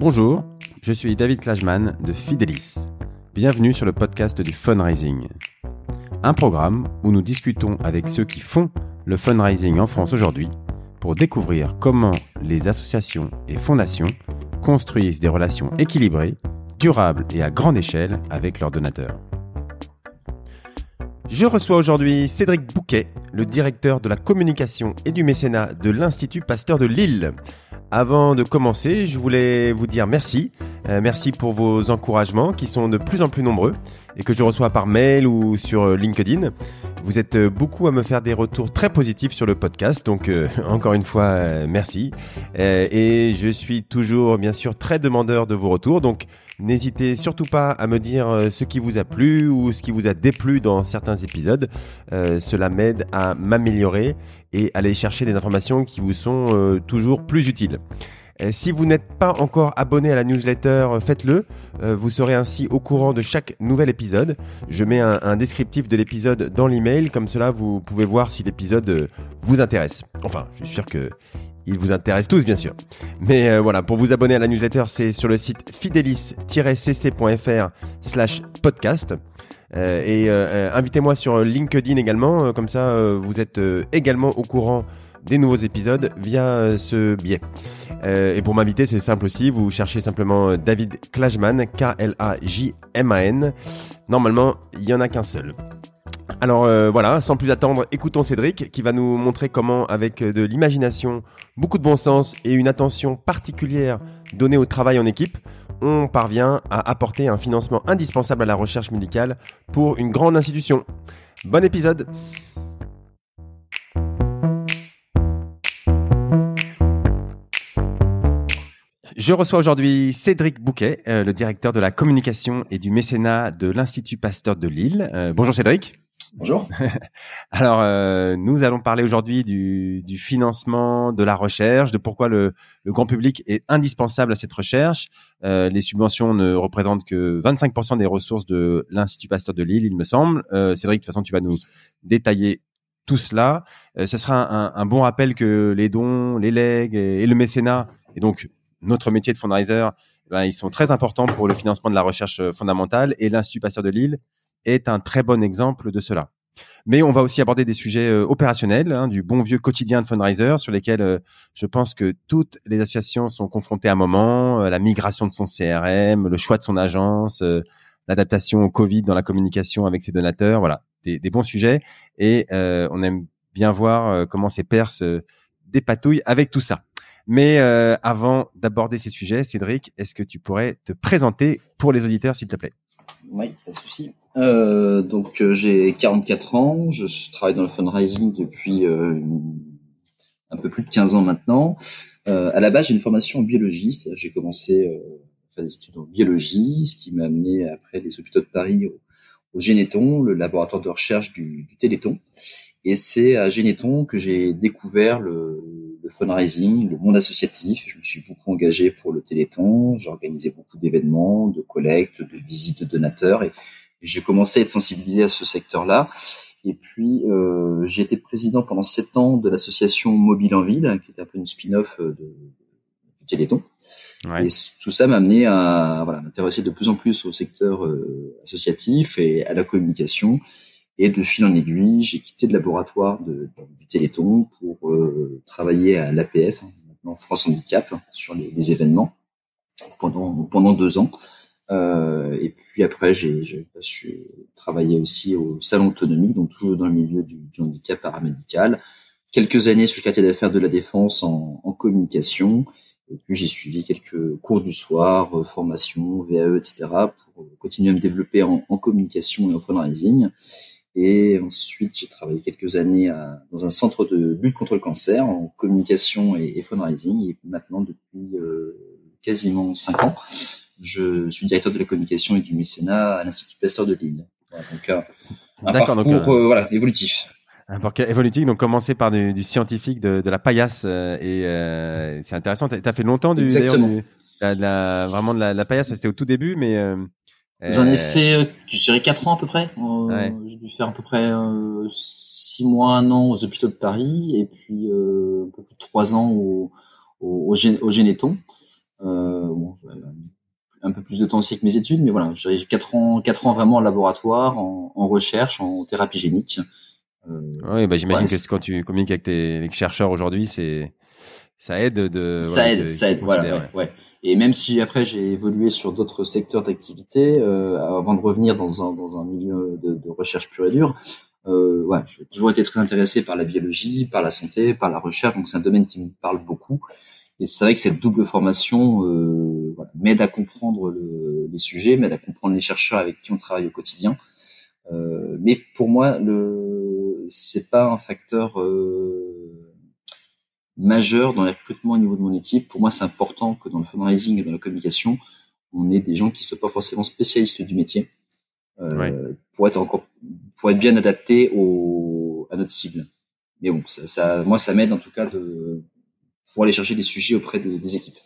Bonjour, je suis David Klajman de Fidelis. Bienvenue sur le podcast du fundraising. Un programme où nous discutons avec ceux qui font le fundraising en France aujourd'hui pour découvrir comment les associations et fondations construisent des relations équilibrées, durables et à grande échelle avec leurs donateurs. Je reçois aujourd'hui Cédric Bouquet, le directeur de la communication et du mécénat de l'Institut Pasteur de Lille. Avant de commencer, je voulais vous dire merci. Euh, merci pour vos encouragements qui sont de plus en plus nombreux et que je reçois par mail ou sur LinkedIn. Vous êtes beaucoup à me faire des retours très positifs sur le podcast, donc euh, encore une fois, euh, merci. et je suis toujours, bien sûr, très demandeur de vos retours, donc N'hésitez surtout pas à me dire euh, ce qui vous a plu ou ce qui vous a déplu dans certains épisodes. Euh, cela m'aide à m'améliorer et à aller chercher des informations qui vous sont euh, toujours plus utiles. Si vous n'êtes pas encore abonné à la newsletter, faites-le. Vous serez ainsi au courant de chaque nouvel épisode. Je mets un, un descriptif de l'épisode dans l'email, comme cela vous pouvez voir si l'épisode vous intéresse. Enfin, je suis sûr que ils vous intéressent tous, bien sûr. Mais euh, voilà, pour vous abonner à la newsletter, c'est sur le site fidelis-cc.fr slash podcast. Euh, et euh, invitez-moi sur LinkedIn également, comme ça vous êtes également au courant des nouveaux épisodes via ce biais. et pour m'inviter, c'est simple aussi, vous cherchez simplement David Klajman, K-L-A-J-M-A-N. Normalement, il n'y en a qu'un seul. Alors euh, voilà, sans plus attendre, écoutons Cédric qui va nous montrer comment, avec de l'imagination, beaucoup de bon sens et une attention particulière donnée au travail en équipe, on parvient à apporter un financement indispensable à la recherche médicale pour une grande institution. Bon épisode Je reçois aujourd'hui Cédric Bouquet, euh, le directeur de la communication et du mécénat de l'Institut Pasteur de Lille. Euh, bonjour Cédric. Bonjour. Alors, euh, nous allons parler aujourd'hui du, financement de la recherche, de pourquoi le, grand public est indispensable à cette recherche. Euh, les subventions ne représentent que 25% des ressources de l'Institut Pasteur de Lille, il me semble. Euh, Cédric, de toute façon, tu vas nous détailler tout cela. Ce sera un, bon rappel que les dons, les legs et, le mécénat, et donc notre métier de fundraiser, ben, ils sont très importants pour le financement de la recherche fondamentale. Et l'Institut Pasteur de Lille est un très bon exemple de cela. Mais on va aussi aborder des sujets euh, opérationnels, hein, du bon vieux quotidien de fundraiser, sur lesquels euh, je pense que toutes les associations sont confrontées à un moment, euh, la migration de son CRM, le choix de son agence, l'adaptation au Covid dans la communication avec ses donateurs, voilà, des, bons sujets. Et on aime bien voir comment ces pairs se dépatouillent avec tout ça. Mais avant d'aborder ces sujets, Cédric, est-ce que tu pourrais te présenter pour les auditeurs, s'il te plaît? Oui, pas de souci. Euh, donc euh, j'ai 44 ans, je travaille dans le fundraising depuis euh, un peu plus de 15 ans maintenant. Euh, à la base, j'ai une formation en biologie, j'ai commencé euh, à faire des études en biologie, ce qui m'a amené après les hôpitaux de Paris au, au le laboratoire de recherche du, du Téléthon. Et c'est à Généton que j'ai découvert le, le fundraising, le monde associatif. Je me suis beaucoup engagé pour le Téléthon, j'ai organisé beaucoup d'événements, de collectes, de visites de donateurs et j'ai commencé à être sensibilisé à ce secteur-là. Et puis, euh, j'ai été président pendant sept ans de l'association Mobile en Ville, qui était un peu une spin-off euh, de, du Téléthon. Ouais. Et tout ça m'a amené à voilà, m'intéresser de plus en plus au secteur euh, associatif et à la communication. Et de fil en aiguille, j'ai quitté le laboratoire de, du Téléthon pour euh, travailler à l'APF, hein, maintenant France Handicap, sur les, les événements pendant pendant deux ans. Euh, et puis après, j'ai travaillé aussi au salon autonomique, donc toujours dans le milieu du, handicap paramédical. Quelques années sur le quartier d'affaires de la défense en, communication. Et puis j'ai suivi quelques cours du soir, euh, formation, VAE, etc. pour continuer à me développer en, communication et en fundraising. Et ensuite, j'ai travaillé quelques années dans un centre de lutte contre le cancer en communication et, fundraising. Et maintenant, depuis euh, quasiment cinq ans, je suis directeur de la communication et du mécénat à l'Institut Pasteur de Lille. Voilà, donc, euh, un parcours donc, euh, euh, voilà, évolutif. Un parcours évolutif, donc commencer par du, du scientifique, de, de, la paillasse, euh, et euh, c'est intéressant. Tu as fait longtemps du, Exactement. Du, la, la, vraiment de la, la paillasse, c'était au tout début, mais... J'en ai fait, je dirais, 4 ans à peu près. Ouais. J'ai dû faire à peu près 6 mois, un an aux hôpitaux de Paris, et puis un peu plus de 3 ans au, au, au, Généton. bon, un peu plus de temps aussi que mes études, mais voilà, j'ai quatre ans, quatre ans vraiment en laboratoire, en, en recherche, en thérapie génique. Euh, oui, bah, j'imagine que quand tu communiques avec tes chercheurs aujourd'hui, c'est ça aide de ça aide, ça aide, voilà, ouais, Et même si après j'ai évolué sur d'autres secteurs d'activité euh, avant de revenir dans un dans un milieu de, de recherche pure et dure, euh, ouais, j'ai toujours été très intéressé par la biologie, par la santé, par la recherche, donc c'est un domaine qui me parle beaucoup. Et c'est vrai que cette double formation euh, voilà, m'aide à comprendre le, les sujets, m'aide à comprendre les chercheurs avec qui on travaille au quotidien. Euh, mais pour moi, le c'est pas un facteur euh, majeur dans le recrutement au niveau de mon équipe. Pour moi, c'est important que dans le fundraising et dans la communication, on ait des gens qui soient pas forcément spécialistes du métier euh, pour être encore pour être bien adaptés au, à notre cible. Mais bon, ça, ça moi, ça m'aide en tout cas de pour aller chercher des sujets auprès des équipes.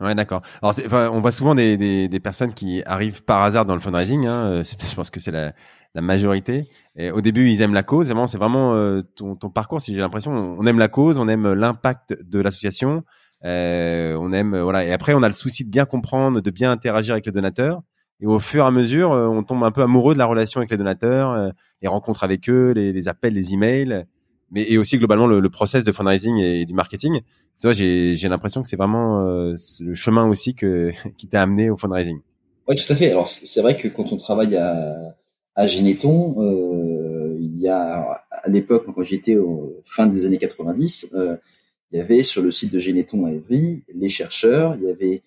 Ouais, d'accord. Alors, enfin, on voit souvent des, des, des, personnes qui arrivent par hasard dans le fundraising. Hein. Euh, je pense que c'est la, la, majorité. Et au début, ils aiment la cause. Vraiment, c'est vraiment euh, ton, ton, parcours. Si j'ai l'impression, on aime la cause, on aime l'impact de l'association, euh, on aime voilà. Et après, on a le souci de bien comprendre, de bien interagir avec les donateurs. Et au fur et à mesure, on tombe un peu amoureux de la relation avec les donateurs, les rencontres avec eux, les, les appels, les emails mais et aussi globalement le, le process de fundraising et, du marketing. Tu vois, j'ai j'ai l'impression que c'est vraiment euh, le chemin aussi que qui t'a amené au fundraising. Oui, tout à fait. Alors c'est vrai que quand on travaille à à Geneton, euh, il y a à l'époque quand j'étais au fin des années 90, euh, il y avait sur le site de Geneton à Evry les chercheurs, il y avait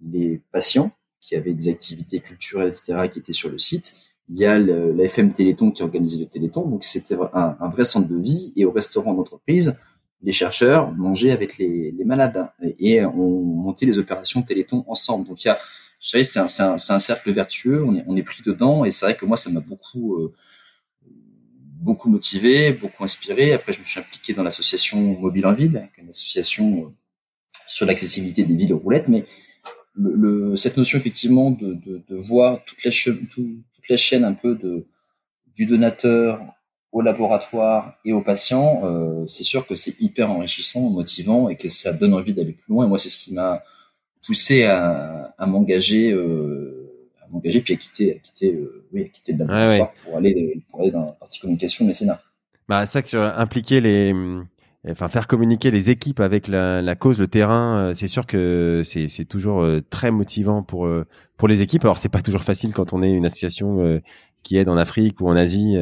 les patients qui avaient des activités culturelles, etc., qui étaient sur le site, il y a le, FM Téléthon qui organisait le Téléthon, donc c'était un, un, vrai centre de vie. Et au restaurant d'entreprise, les chercheurs mangeaient avec les, les malades et, on montait les opérations Téléthon ensemble. Donc il y a, je savais, c'est un, un, un, cercle vertueux. On est, on est pris dedans et c'est vrai que moi ça m'a beaucoup euh, beaucoup motivé, beaucoup inspiré. Après, je me suis impliqué dans l'association Mobile en Ville, une association euh, sur l'accessibilité des villes roulettes, mais le, le, cette notion effectivement de, de, de voir toute la, tout, la chaîne un peu de, du donateur au laboratoire et au patient, euh, c'est sûr que c'est hyper enrichissant, motivant et que ça donne envie d'aller plus loin. Et moi, c'est ce qui m'a poussé à, à m'engager, euh, à m'engager puis à quitter, à quitter, euh, oui, à quitter le laboratoire pour aller pour aller dans la partie communication mécénat. Bah, ça que impliquer les enfin faire communiquer les équipes avec la, la cause, le terrain, euh, c'est sûr que c'est, toujours euh, très motivant pour euh, pour les équipes. Alors c'est pas toujours facile quand on est une association qui aide en Afrique ou en Asie.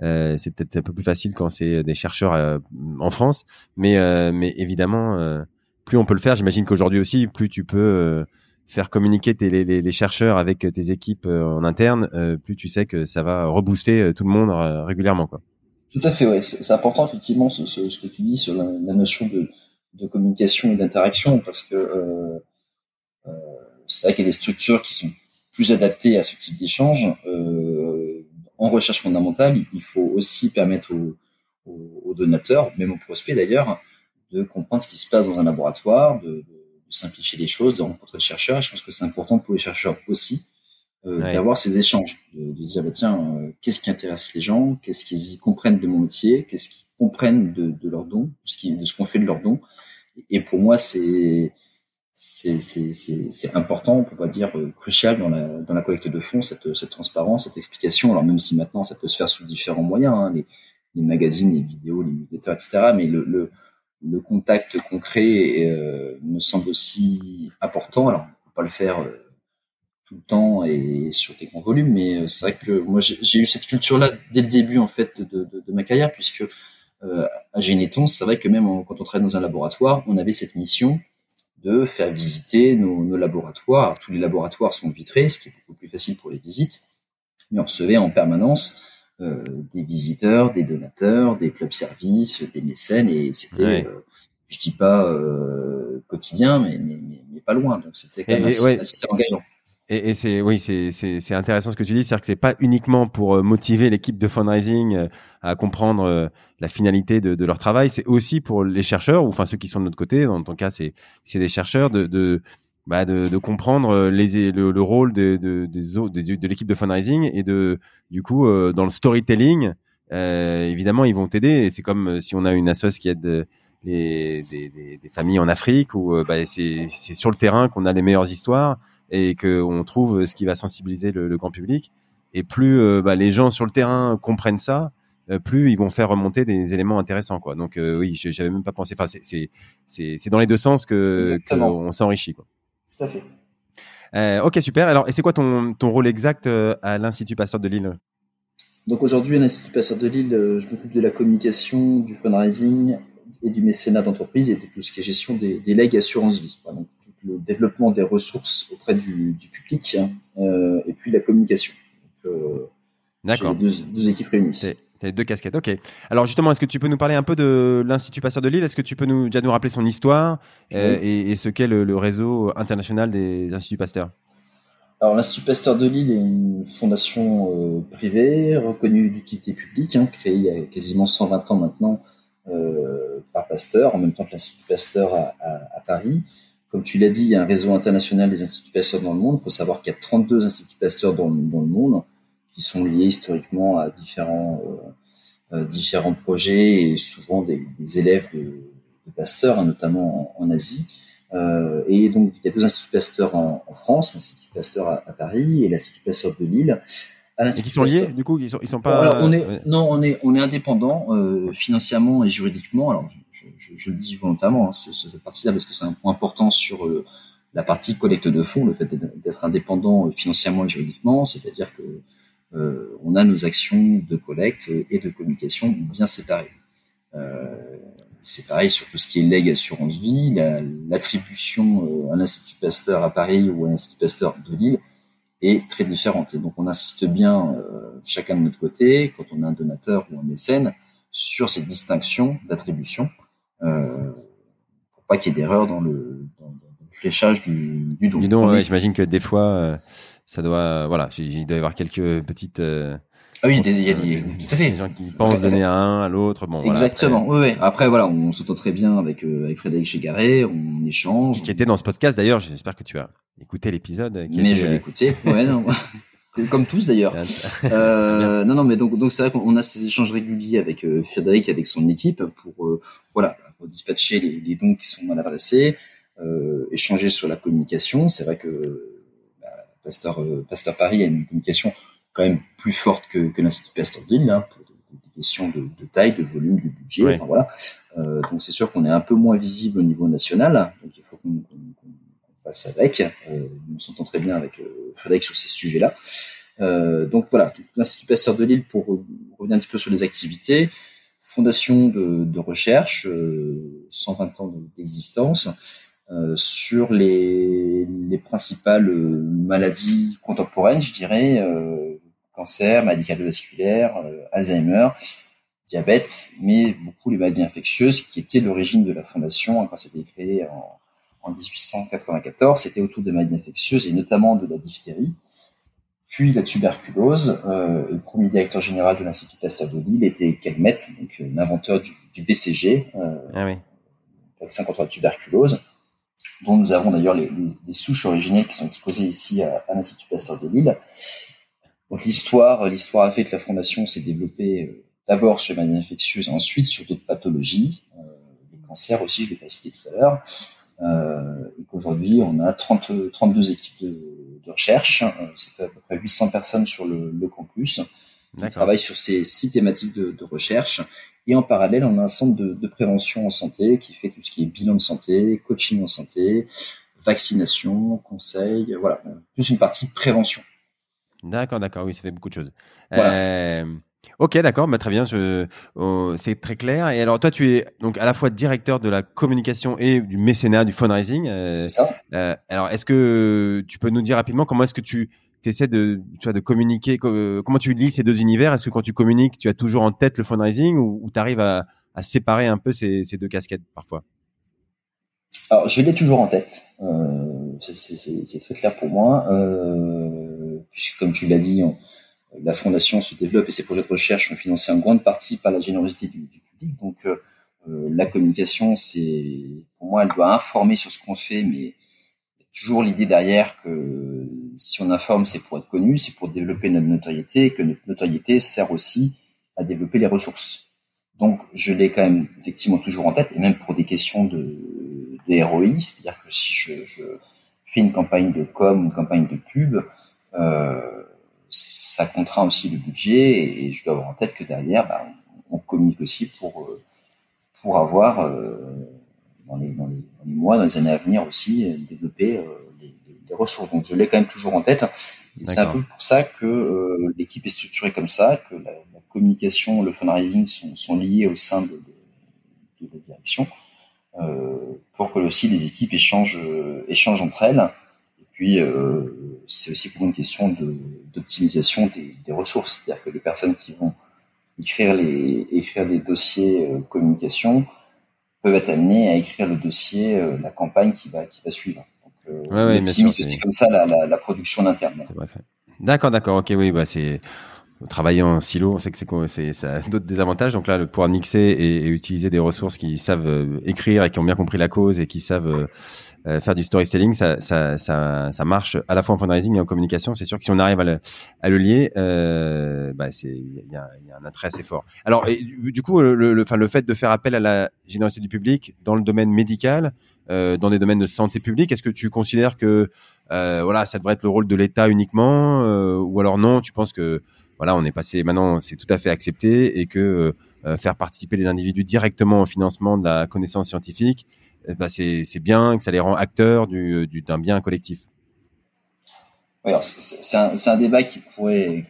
c'est peut-être un peu plus facile quand c'est des chercheurs en France, mais mais évidemment, plus on peut le faire. J'imagine qu'aujourd'hui aussi, plus tu peux faire communiquer tes, les, les, chercheurs avec tes équipes en interne, plus tu sais que ça va rebooster tout le monde régulièrement, quoi. Tout à fait, ouais. C'est important effectivement ce, que tu dis sur la, notion de, communication et d'interaction, parce que euh, euh, c'est vrai qu'il y a des structures qui sont plus adaptées à ce type d'échange. Euh, en recherche fondamentale, il faut aussi permettre aux, donateurs, même aux prospects d'ailleurs, de comprendre ce qui se passe dans un laboratoire, de, de, simplifier les choses, de rencontrer le chercheur. je pense que c'est important pour les chercheurs aussi euh, d'avoir ces échanges, de, de dire bah, tiens, euh, qu'est-ce qui intéresse les gens, qu'est-ce qu'ils comprennent de mon métier, qu'est-ce qu'ils comprennent de, de leurs dons, de ce qu'on fait de leurs dons. Et pour moi, c'est c'est c'est important, on peut pas dire euh, crucial dans la dans la collecte de fonds cette cette transparence, cette explication. Alors même si maintenant ça peut se faire sous différents moyens, hein, les les magazines, les vidéos, les newsletters, etc. Mais le le, le contact concret euh, me semble aussi important. Alors on peut pas le faire euh, tout le temps et sur des grands volumes. Mais euh, c'est vrai que moi, j'ai eu cette culture-là dès le début en fait de, de, de ma carrière, puisque euh, à Généton, c'est vrai que même quand on travaille dans un laboratoire, on avait cette mission de faire visiter nos, nos laboratoires. tous les laboratoires sont vitrés, ce qui est beaucoup plus facile pour les visites, mais on recevait en permanence euh, des visiteurs, des donateurs, des clubs services, des mécènes, et c'était, euh, je dis pas quotidien, mais, mais, mais, pas loin. Donc c'était quand même assez, assez engageant. Et, et c'est oui, c'est intéressant ce que tu dis, c'est-à-dire que c'est pas uniquement pour euh, motiver l'équipe de fundraising euh, à comprendre euh, la finalité de, de leur travail, c'est aussi pour les chercheurs ou enfin ceux qui sont de notre côté. Dans ton cas, c'est c'est des chercheurs de de, bah de, de comprendre les le, le rôle de de, de, de l'équipe de fundraising et de du coup dans le storytelling, évidemment ils vont t'aider. Et c'est comme si on a une assoce qui aide des, des, des, familles en Afrique où bah, c'est sur le terrain qu'on a les meilleures histoires et qu'on trouve ce qui va sensibiliser le, le grand public. Et plus bah, les gens sur le terrain comprennent ça, plus ils vont faire remonter des éléments intéressants quoi. Donc oui, j'avais même pas pensé. Enfin, c'est dans les deux sens que qu'on s'enrichit. Tout à fait. Euh, ok, super. Alors, et c'est quoi ton, ton rôle exact euh, à l'Institut Pasteur de Lille? Donc aujourd'hui, à l'Institut Pasteur de Lille, euh, je m'occupe de la communication, du fundraising et du mécénat d'entreprise et de tout ce qui est gestion des, des legs assurance vie. Développement des ressources auprès du, du public hein, euh, et puis la communication. D'accord. Deux, deux équipes réunies. Tu as deux casquettes, ok. Alors justement, est-ce que tu peux nous parler un peu de l'Institut Pasteur de Lille? Est-ce que tu peux nous, déjà nous rappeler son histoire euh, et, et, ce qu'est le, le, réseau international des instituts Pasteur Alors l'Institut Pasteur de Lille est une fondation euh, privée reconnue d'utilité publique, hein, créée il y a quasiment 120 ans maintenant euh, par Pasteur, en même temps que l'Institut Pasteur à, à, à, Paris. Comme tu l'as dit, il y a un réseau international des instituts Pasteur dans le monde. Il faut savoir qu'il y a 32 instituts Pasteur dans, dans le monde qui sont liés historiquement à différents, euh, euh, différents projets et souvent des, des élèves de, de Pasteur, hein, notamment en, en Asie. Euh, et donc, il y a deux instituts Pasteur en, en France, l'Institut Pasteur à, à, Paris et l'Institut Pasteur de Lille. À et qui sont liés, du coup, ils sont, ils sont pas. Alors, on est, non, on est, on est indépendant euh, financièrement et juridiquement. Alors, je, le dis volontairement, hein, cette partie-là, parce que c'est un point important sur euh, la partie collecte de fonds, le fait d'être indépendant financièrement et juridiquement, c'est-à-dire que euh, on a nos actions de collecte et de communication bien séparées. Euh, c'est pareil sur tout ce qui est leg assurance vie, l'attribution la, à l'Institut Pasteur à Paris ou à l'Institut Pasteur de Lille est très différente. Et donc on insiste bien, euh, chacun de notre côté, quand on a un donateur ou un mécène, sur ces distinctions d'attribution, euh, pour pas qu'il y ait d'erreur dans le, dans, dans le, fléchage du, du don. Du don, ouais, j'imagine que des fois ça doit, voilà, il doit y avoir quelques petites. Euh, ah oui, il y a des, tout à fait. Des gens qui pensent donner à un, à l'autre. Bon, Exactement. Voilà, oui, oui. Après, voilà, on s'entend très bien avec euh, avec Frédéric Chégaré, on échange. Qui était dans ce podcast d'ailleurs. J'espère que tu as écouté l'épisode. Mais était, je l'ai écouté. Ouais, non. Comme tous d'ailleurs. euh, non, non, mais donc donc c'est vrai qu'on a ces échanges réguliers avec euh, Frédéric, avec son équipe, pour euh, voilà, pour dispatcher les, les, dons qui sont mal adressés, euh, échanger sur la communication. C'est vrai que Pasteur, euh, Pasteur Paris a une communication quand même plus forte que, que l'Institut Pasteur de Lille, hein, pour des, questions de, de, taille, de volume, de budget. Enfin, voilà. Euh, donc c'est sûr qu'on est un peu moins visible au niveau national, donc il faut qu'on qu qu fasse avec. On s'entend très bien avec Frédéric sur ces sujets-là. Donc voilà, l'Institut Pasteur de Lille, pour revenir un petit peu sur les activités, fondation de, de recherche, 120 ans d'existence. Euh, sur les, les principales euh, maladies contemporaines, je dirais, euh, cancer, maladie cardiovasculaire, euh, Alzheimer, diabète, mais beaucoup les maladies infectieuses qui étaient l'origine de la fondation hein, quand c'était créé en, en 1894. C'était autour des maladies infectieuses et notamment de la diphtérie. Puis la tuberculose. Euh, le premier directeur général de l'Institut Pasteur de Lille était Calmet, donc l'inventeur du, du, BCG, euh, ah oui. vaccin contre la tuberculose dont nous avons d'ailleurs les, les, les, souches originelles qui sont exposées ici à, à l'Institut Pasteur de Lille. Donc l'histoire, l'histoire a fait que la fondation s'est développée euh, d'abord sur les maladies infectieuses, ensuite sur d'autres pathologies, euh, les cancers aussi, je l'ai pas cité tout à l'heure, euh, et qu'aujourd'hui on a 30, 32 équipes de, de recherche, euh, c'est à peu près 800 personnes sur le, le campus qui travaillent sur ces six thématiques de, de recherche et en parallèle, on a un centre de, de, prévention en santé qui fait tout ce qui est bilan de santé, coaching en santé, vaccination, conseil, voilà, plus une partie prévention. D'accord, d'accord, oui, ça fait beaucoup de choses. Voilà. Euh, ok, d'accord, bah, très bien, je, oh, c'est très clair. Et alors, toi, tu es donc à la fois directeur de la communication et du mécénat, du fundraising. Euh, c'est ça. Euh, alors, est-ce que tu peux nous dire rapidement comment est-ce que tu essaies de, tu vois, de communiquer Comment tu lis ces deux univers? Est-ce que quand tu communiques, tu as toujours en tête le fundraising ou, tu arrives à, à, séparer un peu ces, ces deux casquettes parfois? Alors, je l'ai toujours en tête. Euh, c'est très clair pour moi. Puisque, comme tu l'as dit, on, la fondation se développe et ses projets de recherche sont financés en grande partie par la générosité du, public. Donc, euh, la communication, c'est pour moi, elle doit informer sur ce qu'on fait, mais toujours l'idée derrière que si on informe, c'est pour être connu, c'est pour développer notre notoriété, et que notre notoriété sert aussi à développer les ressources. Donc, je l'ai quand même effectivement toujours en tête, et même pour des questions de, de ROI, c'est-à-dire que si je, je, fais une campagne de com, une campagne de pub, euh, ça contraint aussi le budget, et je dois avoir en tête que derrière, bah, on, communique aussi pour euh, pour avoir euh, dans les, dans, les, mois, dans les années à venir aussi, euh, développer les, les, ressources. Donc, je l'ai quand même toujours en tête. Et c'est un peu pour ça que l'équipe est structurée comme ça, que la, communication, le fundraising sont, sont liés au sein de, de, de la direction, euh, pour que aussi les équipes échangent, échangent entre elles. Puis, euh, c'est aussi pour une question d'optimisation des, des, ressources, c'est-à-dire que les personnes qui vont écrire les écrire des dossiers euh, communication peuvent être amenées à écrire le dossier, euh, la campagne qui va qui va suivre. Donc, euh, ouais, ouais, optimise aussi comme ça la, la, la production interne. D'accord, d'accord, ok, oui, bah c'est travailler en silo, on sait que c'est c'est ça a d'autres désavantages. Donc là, le pouvoir mixer et, et, utiliser des ressources qui savent écrire et qui ont bien compris la cause et qui savent euh, euh, faire du storytelling, ça, ça, ça, ça, marche à la fois en fundraising et en communication. C'est sûr que si on arrive à le, à le lier, euh, bah c'est il y a, y a, un attrait assez fort. Alors du coup, le, le, le fait de faire appel à la générosité du public dans le domaine médical, euh, dans des domaines de santé publique, est-ce que tu considères que euh, voilà, ça devrait être le rôle de l'État uniquement, ou alors non Tu penses que voilà, on est passé maintenant, c'est tout à fait accepté et que euh, faire participer les individus directement au financement de la connaissance scientifique, eh ben c'est bien, que ça les rend acteurs d'un du, bien collectif. C'est un, un, débat qui pourrait,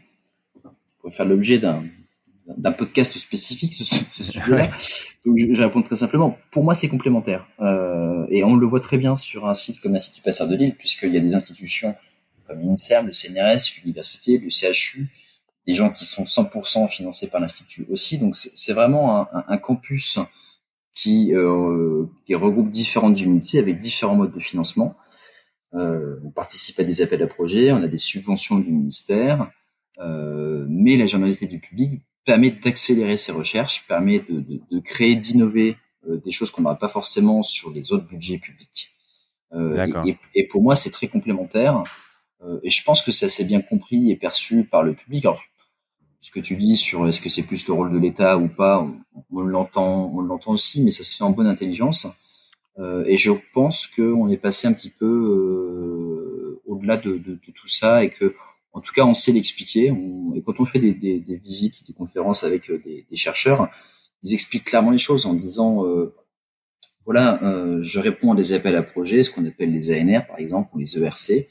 pourrait faire l'objet d'un podcast spécifique ce, ce sujet-là. Donc je, je, réponds très simplement. Pour moi, c'est complémentaire euh, et on le voit très bien sur un site comme l'Institut Pasteur de Lille, puisqu'il y a des institutions comme l'INSERM, le CNRS, l'université, le CHU, des gens qui sont 100% financés par l'institut aussi. Donc c'est vraiment un, un, campus qui, euh, qui, regroupe différentes unités avec différents modes de financement. Euh, on participe à des appels à projets, on a des subventions du ministère, euh, mais la journalistique du public permet d'accélérer ces recherches, permet de, de, de créer, d'innover euh, des choses qu'on n'aura pas forcément sur les autres budgets publics. Euh, et, et, pour moi, c'est très complémentaire. Euh, et je pense que c'est assez bien compris et perçu par le public. Alors, ce que tu dis sur est-ce que c'est plus le rôle de l'État ou pas, on, on l'entend, on l'entend aussi, mais ça se fait en bonne intelligence. Euh, et je pense qu'on est passé un petit peu euh, au-delà de, de, de, tout ça et que, en tout cas, on sait l'expliquer. Et quand on fait des, des, des, visites, des conférences avec euh, des, des, chercheurs, ils expliquent clairement les choses en disant euh, voilà, euh, je réponds à des appels à projets, ce qu'on appelle les ANR par exemple ou les ERC.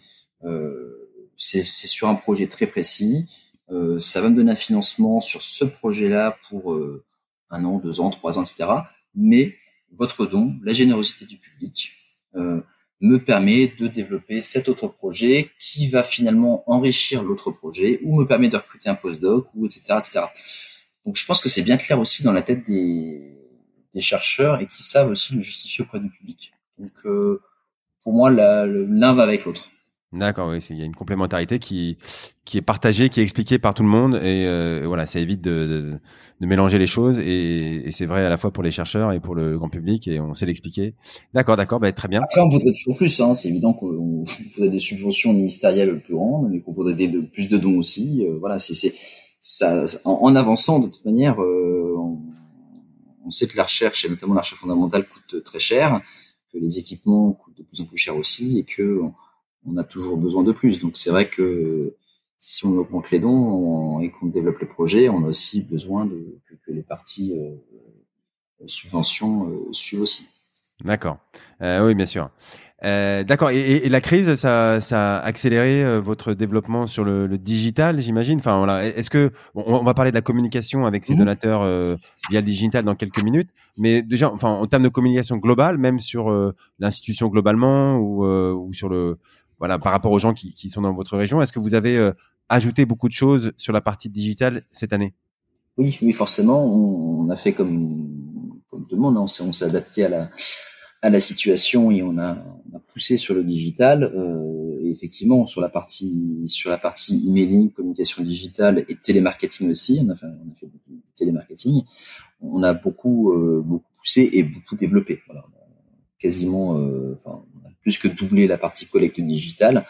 c'est sur un projet très précis. Euh, ça va me donner un financement sur ce projet-là pour euh, un an, deux ans, trois ans, etc. Mais votre don, la générosité du public, euh, me permet de développer cet autre projet qui va finalement enrichir l'autre projet ou me permet de recruter un postdoc ou etc. etc. Donc je pense que c'est bien clair aussi dans la tête des, des, chercheurs et qui savent aussi le justifier auprès du public. Donc euh, pour moi l'un va avec l'autre. D'accord, oui, il y a une complémentarité qui qui est partagée, qui est expliquée par tout le monde, et euh, voilà, ça évite de, de, de, mélanger les choses, et, et c'est vrai à la fois pour les chercheurs et pour le grand public, et on sait l'expliquer. D'accord, d'accord, bah, très bien. Après, on voudrait toujours plus, hein. c'est évident qu'on voudrait des subventions ministérielles plus grandes, mais qu'on voudrait des, de, plus de dons aussi. Euh, voilà, c'est ça, en, avançant de toute manière, euh, on, sait que la recherche, et notamment la recherche fondamentale, coûte très cher, que les équipements coûtent de plus en plus cher aussi, et que a toujours besoin de plus. Donc c'est vrai que si on augmente les dons et qu'on développe les projets, on a aussi besoin de, que, les parties euh, subventions euh, suivent aussi. D'accord. Euh, oui, bien sûr. Euh, D'accord. Et, et, la crise, ça, ça a accéléré euh, votre développement sur le, le digital, j'imagine? Enfin, voilà. Est-ce que on, on, va parler de la communication avec ces mmh. donateurs euh, via le digital dans quelques minutes, mais déjà, enfin, en termes de communication globale, même sur l'institution globalement ou, ou sur le voilà, par rapport aux gens qui, sont dans votre région. Est-ce que vous avez euh, ajouté beaucoup de choses sur la partie digitale cette année? Oui, oui, forcément. On, a fait comme, comme tout le monde. Hein. On s'est adapté à la, à la situation et on a, poussé sur le digital. Euh, effectivement, sur la partie sur la partie emailing, communication digitale et télémarketing aussi, on a fait, on a fait de télémarketing. On a beaucoup euh, beaucoup poussé et beaucoup développé. Quasiment, euh, enfin, plus que doubler la partie collecte digitale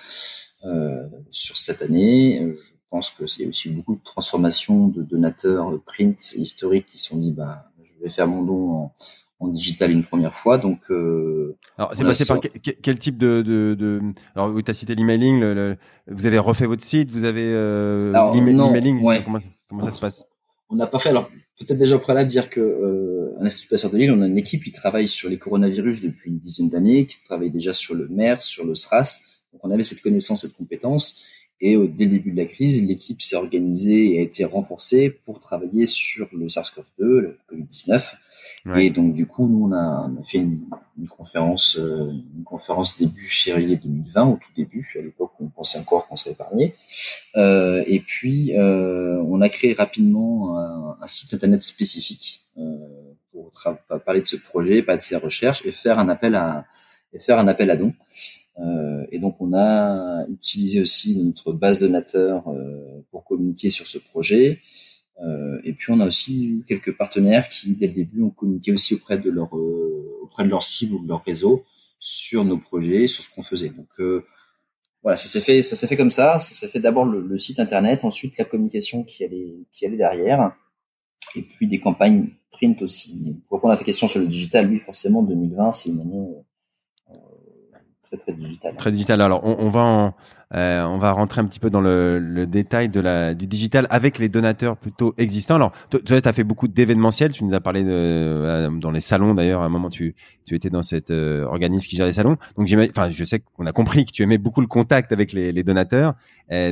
euh, sur cette année. Je pense qu'il y a aussi beaucoup de transformations de donateurs print historiques qui sont dit bah je vais faire mon don en, en digital une première fois. Donc, euh, alors c'est passé par quel, type de, de, de... alors tu as cité l'emailing, le, vous avez refait votre site, vous avez euh, l'emailing, comment, comment, ça se passe? On n'a pas fait. Alors peut-être déjà préalable dire que euh, à l'Institut Pasteur de Lille, on a une équipe qui travaille sur les coronavirus depuis une dizaine d'années, qui travaille déjà sur le MERS, sur le SRAS. Donc on avait cette connaissance, cette compétence. Et au, dès le début de la crise, l'équipe s'est organisée et a été renforcée pour travailler sur le SARS-CoV-2, le Covid-19. Et donc du coup, nous on a, on a fait une, une conférence, euh, une conférence début février 2020, au tout début, à l'époque on pensait encore qu'on serait épargné. Euh, et puis euh, on a créé rapidement un, un site internet spécifique euh, pour parler de ce projet, pas de ses recherches, et faire un appel à et faire un appel à dons. Euh, et donc on a utilisé aussi notre base donateur euh, pour communiquer sur ce projet. Euh, et puis on a aussi eu quelques partenaires qui dès le début ont communiqué aussi auprès de leur auprès de leur cible ou de leur réseau sur nos projets, sur ce qu'on faisait. Donc voilà, ça s'est fait, ça s'est fait comme ça. Ça s'est fait d'abord le, le, site internet, ensuite la communication qui allait, qui allait derrière, et puis des campagnes print aussi. Pour répondre à ta question sur le digital, lui, forcément, 2020, c'est une année très digital. Très digital. Alors on, va euh, on va rentrer un petit peu dans le, détail de la du digital avec les donateurs plutôt existants. Alors toi, tu as fait beaucoup d'événementiels. Tu nous as parlé de, euh, dans les salons d'ailleurs. À un moment, tu tu étais dans cet euh, organisme qui gère les salons. Donc enfin, je sais qu'on a compris que tu aimais beaucoup le contact avec les, les donateurs.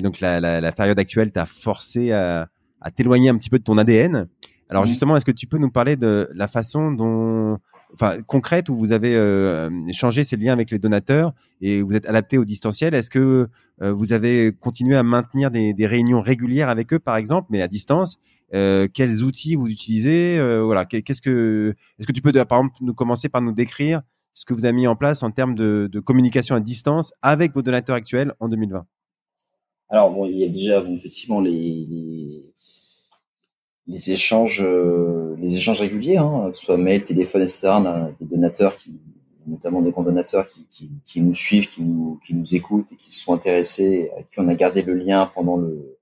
donc la, la, la période actuelle t'a forcé à, à t'éloigner un petit peu de ton ADN. Alors justement, est-ce que tu peux nous parler de la façon dont enfin concrète où vous avez euh, changé ces liens avec les donateurs et vous êtes adapté au distanciel Est-ce que euh, vous avez continué à maintenir des, des, réunions régulières avec eux, par exemple, mais à distance euh, Quels outils vous utilisez euh, Voilà, qu'est-ce que est-ce que tu peux, par exemple, nous commencer par nous décrire ce que vous avez mis en place en termes de, de communication à distance avec vos donateurs actuels en 2020 Alors bon, il y a déjà effectivement les, les les échanges, euh, les échanges réguliers, hein, que ce soit mail, téléphone, etc. On a des donateurs, qui, notamment des grands donateurs, qui, qui, qui, nous suivent, qui nous, qui nous écoutent et qui sont intéressés, à qui on a gardé le lien pendant le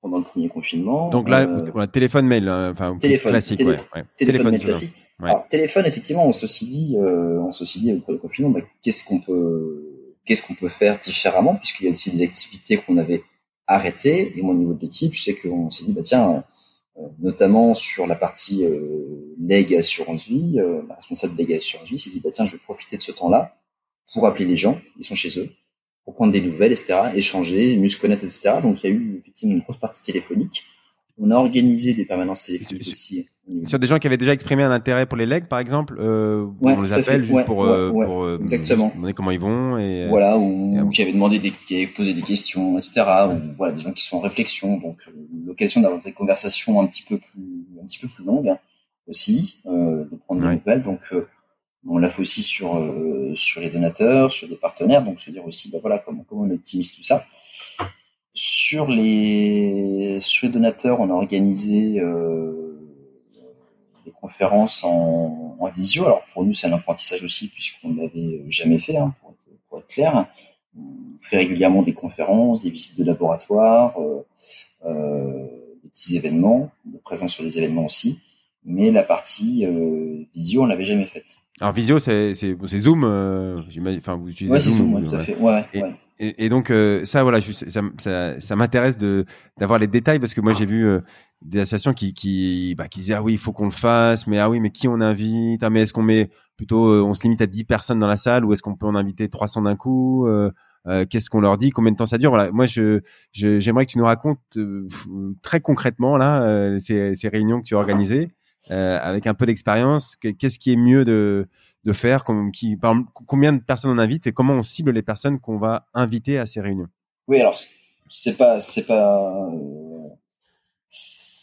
pendant le premier confinement. Donc là, euh, téléphone, mail, hein, enfin téléphone, classique, ouais, ouais. téléphone, mail classique. Alors, téléphone, effectivement, on se dit, euh, on se dit au premier confinement, bah, qu'est-ce qu'on peut, qu'est-ce qu'on peut faire différemment, puisqu'il y a aussi des activités qu'on avait arrêtées. Et moi, au niveau de l'équipe, je sais qu'on s'est dit, bah tiens notamment sur la partie euh, leg assurance vie, euh, la responsable de leg assurance vie s'est dit bah tiens je vais profiter de ce temps-là pour appeler les gens, ils sont chez eux, pour prendre des nouvelles, etc., échanger, mieux se connaître, etc. Donc il y a eu effectivement une grosse partie téléphonique. On a organisé des permanences téléphoniques aussi. Sur des gens qui avaient déjà exprimé un intérêt pour les legs, par exemple, euh, on les appelle juste pour, euh, pour euh, exactement. demander comment ils vont et euh, voilà, ou, qui avaient demandé des, qui avaient posé des questions, etc. Ou voilà, des gens qui sont en réflexion, donc l'occasion d'avoir des conversations un petit peu plus, un petit peu plus longues hein, aussi, de prendre des nouvelles. Donc on l'a fait aussi sur sur les donateurs, sur des partenaires, donc se dire aussi, bah voilà, comment comment on optimise tout ça. Sur les, sur les donateurs, on a organisé euh, conférences en, en, visio. Alors pour nous, c'est un apprentissage aussi puisqu'on ne l'avait jamais fait, hein, pour, être, pour, être, clair. On fait régulièrement des conférences, des visites de laboratoire, euh, euh, des petits événements, de présence sur des événements aussi. Mais la partie euh, visio, on l'avait jamais faite. Alors visio, c'est Zoom, enfin vous utilisez ouais, Zoom. Zoom ouais, tout à fait. Ouais, et, ouais. Et, et, donc euh, ça, voilà, ça, ça, ça m'intéresse de d'avoir les détails parce que moi j'ai vu euh, des associations qui qui bah, qui disaient ah oui il faut qu'on le fasse, mais ah oui mais qui on invite, ah mais est-ce qu'on met plutôt euh, on se limite à 10 personnes dans la salle ou est-ce qu'on peut en inviter 300 d'un coup euh, Qu'est-ce qu'on leur dit? Combien de temps ça dure? Voilà, moi je j'aimerais que tu nous racontes très concrètement là ces, ces réunions que tu as organisées euh, avec un peu d'expérience, qu'est-ce qui est mieux de, de faire Combien de personnes on invite et comment on cible les personnes qu'on va inviter à ces réunions? Oui, alors c'est pas, c'est pas,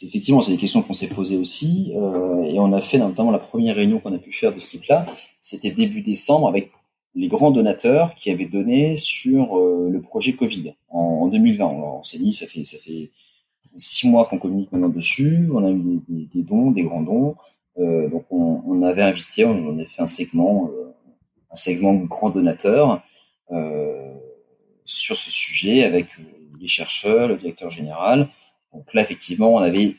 effectivement, c'est des questions qu'on s'est posées aussi, euh, et on a fait notamment la première réunion qu'on a pu faire de ce type-là, c'était début décembre avec les grands donateurs qui avaient donné sur euh, le projet Covid en, en 2020. Alors, on s'est dit, ça fait, ça fait six mois qu'on communique maintenant dessus. On a eu des dons, des grands dons. Euh, donc on, on, avait invité, on, a fait un segment, euh, un segment grand donateur euh, sur ce sujet avec euh, les chercheurs, le directeur général. Donc là effectivement, on avait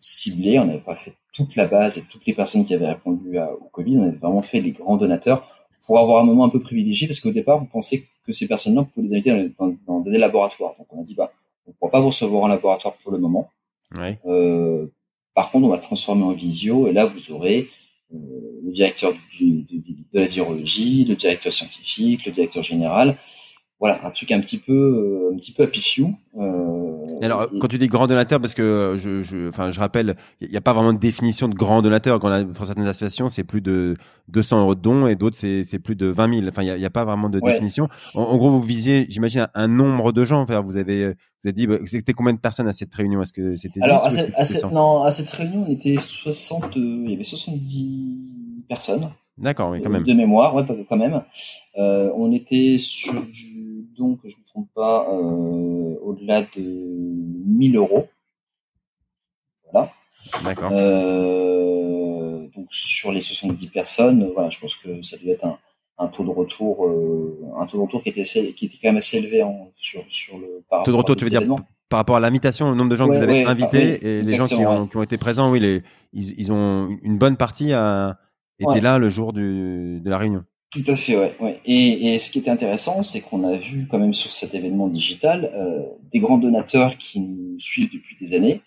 ciblé, on n'avait pas fait toute la base et toutes les personnes qui avaient répondu au Covid, on avait vraiment fait les grands donateurs pour avoir un moment un peu privilégié, parce qu'au départ, on pensait que ces personnes-là, on pouvait les inviter dans, des laboratoires. Donc on a dit, bah, on ne pourra pas vous recevoir en laboratoire pour le moment. Euh, par contre, on va transformer en visio, et là, vous aurez euh, le directeur de la virologie, le directeur scientifique, le directeur général, voilà, un truc un petit peu, euh, un petit peu à pifiou. Euh, alors, quand tu dis grand donateur, parce que je, je, enfin, je rappelle, il n'y a pas vraiment de définition de grand donateur. Quand pour certaines associations, c'est plus de 200 euros de dons et d'autres, c'est plus de 20 000. Enfin, il n'y a, a, pas vraiment de définition. En, gros, vous visiez, j'imagine, un, nombre de gens. Enfin, vous avez, vous avez dit, bah, c'était combien de personnes à cette réunion? Est-ce que c'était Alors, à, cette, non, à cette réunion, on était 60, euh, il y avait 70 personnes. D'accord, oui, quand même. De mémoire, ouais, quand même. Euh, on était sur du don, que je ne me trompe pas, euh, au-delà de 1000 euros. Voilà. D'accord. Euh, donc sur les 70 personnes, voilà, je pense que ça devait être un, un taux de retour, euh, un taux de retour qui était, qui était quand même assez élevé en, sur, sur le par Taux de retour, tu veux dire par rapport à l'invitation, le nombre de gens que vous avez invités et les gens qui ont, qui ont, été présents, oui, les, ils, ils ont une bonne partie à là le jour du, de la réunion. Tout à fait, ouais. ouais. Et, et, ce qui était intéressant, c'est qu'on a vu quand même sur cet événement digital euh, des grands donateurs qui nous suivent depuis des années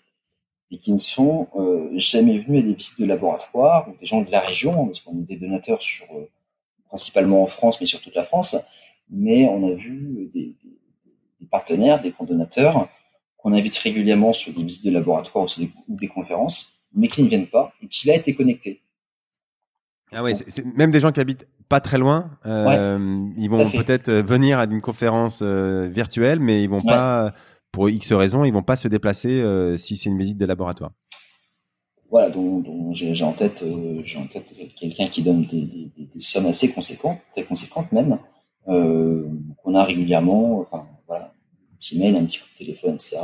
et qui ne sont euh, jamais venus à des visites de laboratoire ou des gens de la région, hein, parce qu'on est des donateurs sur euh, principalement en France, mais sur toute la France. Mais on a vu des, des, partenaires, des grands donateurs qu'on invite régulièrement sur des visites de laboratoire ou des, ou des conférences, mais qui ne viennent pas et qui là été connectés. Ah ouais, c'est même des gens qui habitent pas très loin. Euh, ils vont peut-être euh, venir à une conférence euh, virtuelle, mais ils vont pas, pour X raisons, ils vont pas se déplacer si c'est une visite de laboratoire. Voilà, donc, j'ai en tête, j'ai en tête quelqu'un qui donne des, des, des, sommes assez conséquentes, très conséquentes même, qu'on a régulièrement, enfin voilà, un petit mail, un petit coup de téléphone, etc.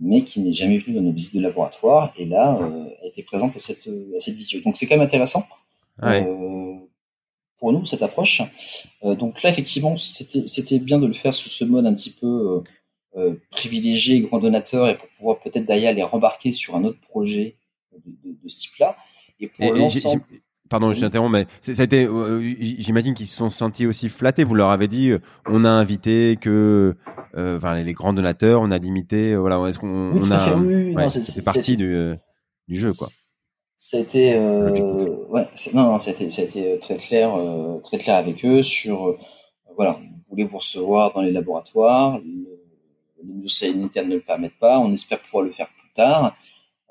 Mais qui n'est jamais venu dans nos visites de laboratoire et là a été présente à cette à cette visio. Donc c'est quand même intéressant euh, pour nous cette approche. Euh, donc là, effectivement, c'était bien de le faire sous ce mode un petit peu euh, privilégié, grand donateur, et pour pouvoir peut-être d'ailleurs les rembarquer sur un autre projet de, ce type-là. Et pour l'ensemble. Pardon, je t'interromps, mais ça a été. J'imagine qu'ils se sont sentis aussi flattés. Vous leur avez dit, on a invité que, enfin, les grands donateurs, on a limité. voilà, est-ce qu'on on a. c'est parti du, du jeu, quoi. Ça a été, euh, ouais, non, non, ça a été, ça a été très clair, euh, très clair avec eux sur, euh, voilà, vous voulez vous recevoir dans les laboratoires, le, les mesures sanitaires ne le permettent pas, on espère pouvoir le faire plus tard.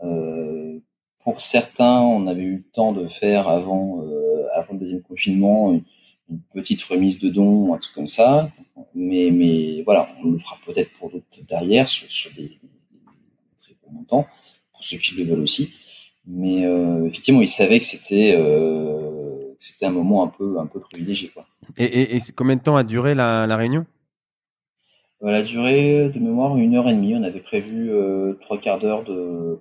Euh, pour certains, on avait eu le temps de faire avant, euh, avant le deuxième confinement une, une, petite remise de dons, un truc comme ça. Mais, mais voilà, on le fera peut-être pour d'autres derrière sur, sur des, des, des très gros montants, pour ceux qui le veulent aussi. Mais euh, effectivement, ils savaient que c'était euh, c'était un moment un peu un peu privilégié quoi. Et, et, et combien de temps a duré la, la réunion? Elle a duré de mémoire une heure et demie. On avait prévu euh, trois quarts d'heure de,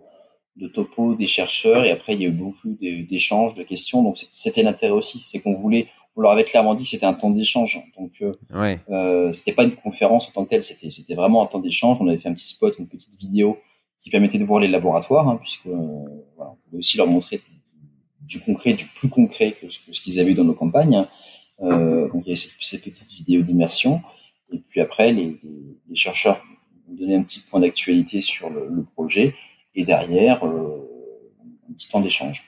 de topo des chercheurs et après il y a eu beaucoup d'échanges, de questions. Donc c'était l'intérêt aussi, c'est qu'on voulait, on leur avait clairement dit que c'était un temps d'échange. Donc euh, ouais. euh, c'était pas une conférence en tant que telle, c'était c'était vraiment un temps d'échange. On avait fait un petit spot, une petite vidéo qui permettait de voir les laboratoires, hein, puisque euh, voilà, on pouvait aussi leur montrer du concret, du plus concret que, ce qu'ils avaient eu dans nos campagnes. Euh, donc il y avait cette, cette petite vidéo d'immersion. Et puis après, les, chercheurs nous donnaient un petit point d'actualité sur le, le, projet. Et derrière, euh, un petit temps d'échange.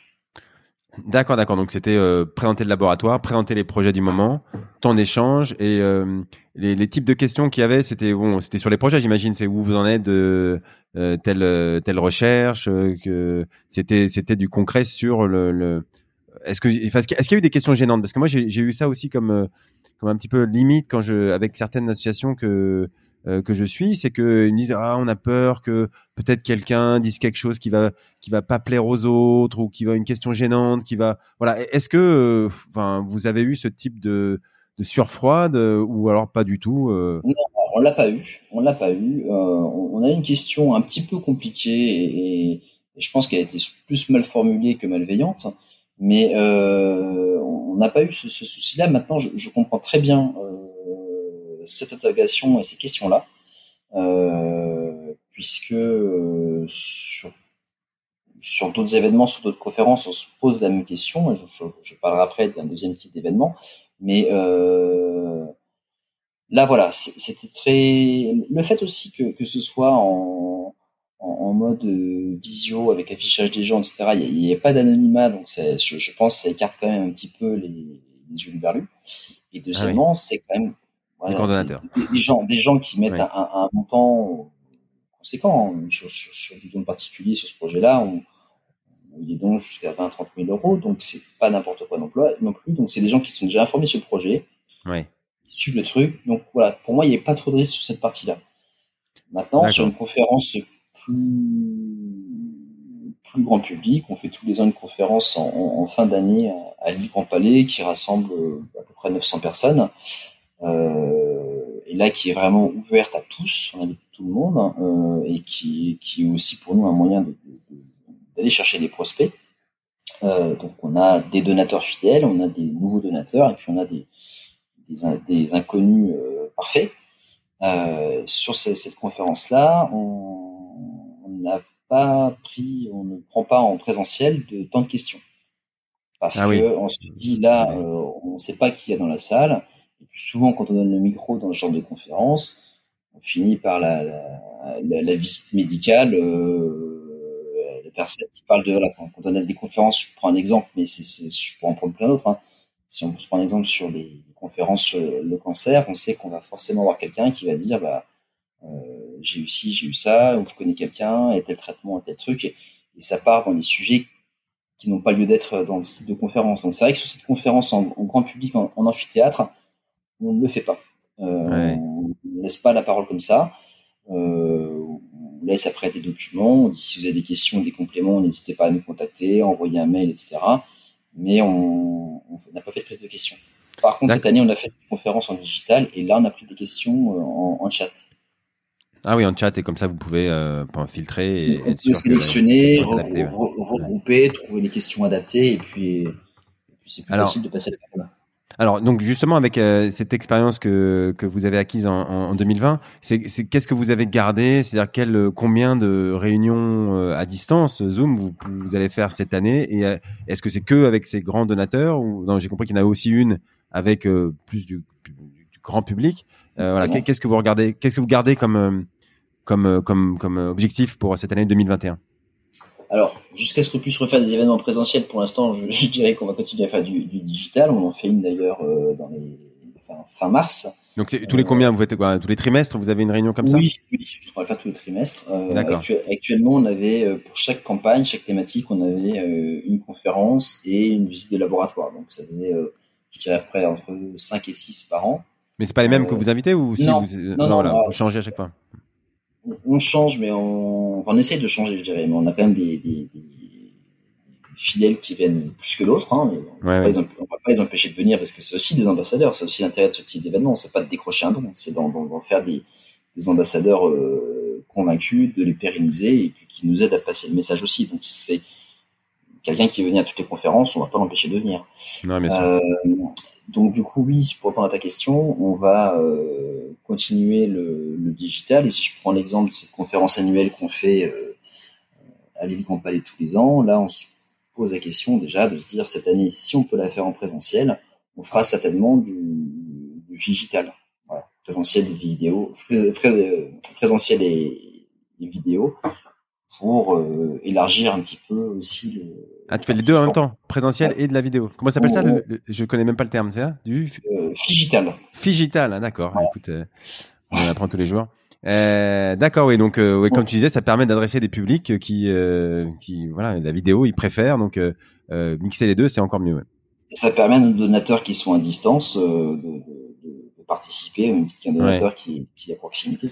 D'accord, d'accord. Donc c'était euh, présenter le laboratoire, présenter les projets du moment, temps d'échange et euh, les, les, types de questions qu'il y avait, c'était bon, c'était sur les projets, j'imagine. C'est où vous en êtes de euh, telle euh, telle recherche, euh, que c'était c'était du concret sur le. le... Est-ce que est-ce qu'il y a eu des questions gênantes? Parce que moi j'ai eu ça aussi comme comme un petit peu limite quand je avec certaines associations que euh, que je suis, c'est qu'ils me disent ah on a peur que peut-être quelqu'un dise quelque chose qui va qui va pas plaire aux autres ou qui va une question gênante, qui va voilà. Est-ce que euh, enfin vous avez eu ce type de de surfroide ou alors pas du tout euh... Non, on l'a pas eu. On l'a pas eu. Euh, on a une question un petit peu compliquée et, je pense qu'elle a été plus mal formulée que malveillante. Mais euh, on n'a pas eu ce, souci-là. Maintenant, je, comprends très bien cette interrogation et ces questions-là, euh, puisque euh, sur, sur d'autres événements, sur d'autres conférences, on se pose la même question. Je, je, je parlerai après d'un deuxième type d'événement, mais euh, là, voilà, c'était très. Le fait aussi que, que ce soit en, en, mode euh, visio avec affichage des gens, etc. Il n'y a, pas d'anonymat, donc je, je, pense que ça écarte quand même un petit peu les, les yeux berlus. Et deuxièmement, ah c'est quand même voilà, des, gens, des gens qui mettent un, un, montant conséquent hein, sur, sur, sur du don particulier sur ce projet-là. On, il est donc jusqu'à 20 30 000 euros, donc c'est pas n'importe quoi non plus. Non plus. Donc c'est des gens qui sont déjà informés sur le projet, qui suivent le truc. Donc voilà, pour moi, il n'y a pas trop de risque sur cette partie-là. Maintenant, sur une conférence plus, plus grand public. On fait tous les ans une conférence en, fin d'année à, Lille Grand Palais qui rassemble euh, à peu près 900 personnes. Euh, et là, qui est vraiment ouverte à tous, on invite tout le monde, euh, et qui, qui est aussi pour nous un moyen d'aller chercher des prospects. donc on a des donateurs fidèles, on a des nouveaux donateurs, et puis on a des, des, inconnus parfaits. sur cette conférence-là, on, n'a pas pris, on ne prend pas en présentiel de temps de questions. Parce ah que on se dit là, euh, on ne sait pas qui y a dans la salle. Et puis souvent, quand on donne le micro dans ce genre de conférence, on finit par la, la, visite médicale. Euh, les personnes qui parlent de là, quand, on donne des conférences, je prends un exemple, mais c'est, je pourrais en prendre plein d'autres. Hein. Si on prend un exemple sur les conférences sur le cancer, on sait qu'on va forcément avoir quelqu'un qui va dire, bah, euh, j'ai eu ci, j'ai eu ça, ou je connais quelqu'un, et tel traitement, et tel truc, et, ça part dans des sujets qui n'ont pas lieu d'être dans le site de conférence. Donc c'est vrai que sur cette conférence en, grand public, en, amphithéâtre, on ne le fait pas. Euh, On ne laisse pas la parole comme ça. Euh, on laisse après des documents. On dit si vous avez des questions, des compléments, n'hésitez pas à nous contacter, envoyer un mail, etc. Mais on n'a pas fait de prise de questions. Par contre, cette année, on a fait cette conférence en digital et là, on a pris des questions euh, en, en chat. Ah oui, en chat, et comme ça, vous pouvez euh, filtrer et être sûr sélectionner, regrouper, trouver les questions adaptées, et puis, c'est plus facile de passer à la alors, donc justement, avec euh, cette expérience que, que vous avez acquise en, en 2020, c'est qu'est-ce que vous avez gardé? C'est-à-dire quel, combien de réunions euh, à distance Zoom vous, vous allez faire cette année? Et euh, est-ce que c'est que avec ces grands donateurs ou non J'ai compris qu'il y en a aussi une avec plus du, du, grand public. voilà, qu'est-ce que vous regardez Qu'est-ce que vous gardez comme comme, euh, comme, comme objectif pour cette année 2021 alors, jusqu'à ce qu'on puisse refaire des événements présentiels, pour l'instant, je, dirais qu'on va continuer à faire du, digital. On en fait une d'ailleurs euh, dans les fin, mars. Donc tous les combien vous faites quoi Tous les trimestres Vous avez une réunion comme ça? Oui, oui, on va le faire tous les trimestres. Euh, actuellement, on avait pour chaque campagne, chaque thématique, on avait une conférence et une visite de laboratoire. Donc ça faisait, je dirais, près entre 5 et 6 par an. Mais c'est pas les mêmes que vous invitez ou si non, vous, non, non, vous changez à chaque fois on change, mais on, on essaie de changer, je dirais. Mais on a quand même des, des, des fidèles qui viennent plus que d'autres. Hein, on ne va pas les empêcher de venir parce que c'est aussi des ambassadeurs. C'est aussi l'intérêt de ce type d'événement. C'est pas de décrocher un don, c'est d'en faire des, des ambassadeurs euh, convaincus, de les pérenniser et puis qui nous aident à passer le message aussi. Donc c'est quelqu'un qui venir à toutes les conférences, on va pas l'empêcher de venir. Non. Euh, donc du coup, oui, pour répondre à ta question, on va euh, continuer le, digital. Et si je prends l'exemple de cette conférence annuelle qu'on fait euh, à l'île Grand Palais tous les ans, là, on se pose la question déjà de se dire cette année, si on peut la faire en présentiel, on fera certainement du, du digital. Voilà, présentiel vidéo, présentiel et, et vidéo pour euh, élargir un petit peu aussi le. Ah, tu fais les deux en même temps, présentiel et de la vidéo. Comment s'appelle ça le, Je connais même pas le terme, c'est ça Du euh, Figital. Figital, ah, d'accord. Écoute, euh, on apprend tous les jours. Euh, d'accord, oui. Donc, euh, comme tu disais, ça permet d'adresser des publics qui, qui, voilà, la vidéo, ils préfèrent. Donc, mixer les deux, c'est encore mieux. Ça permet à nos donateurs qui sont à distance de, participer, même qu'un donateur qui, qui est à proximité.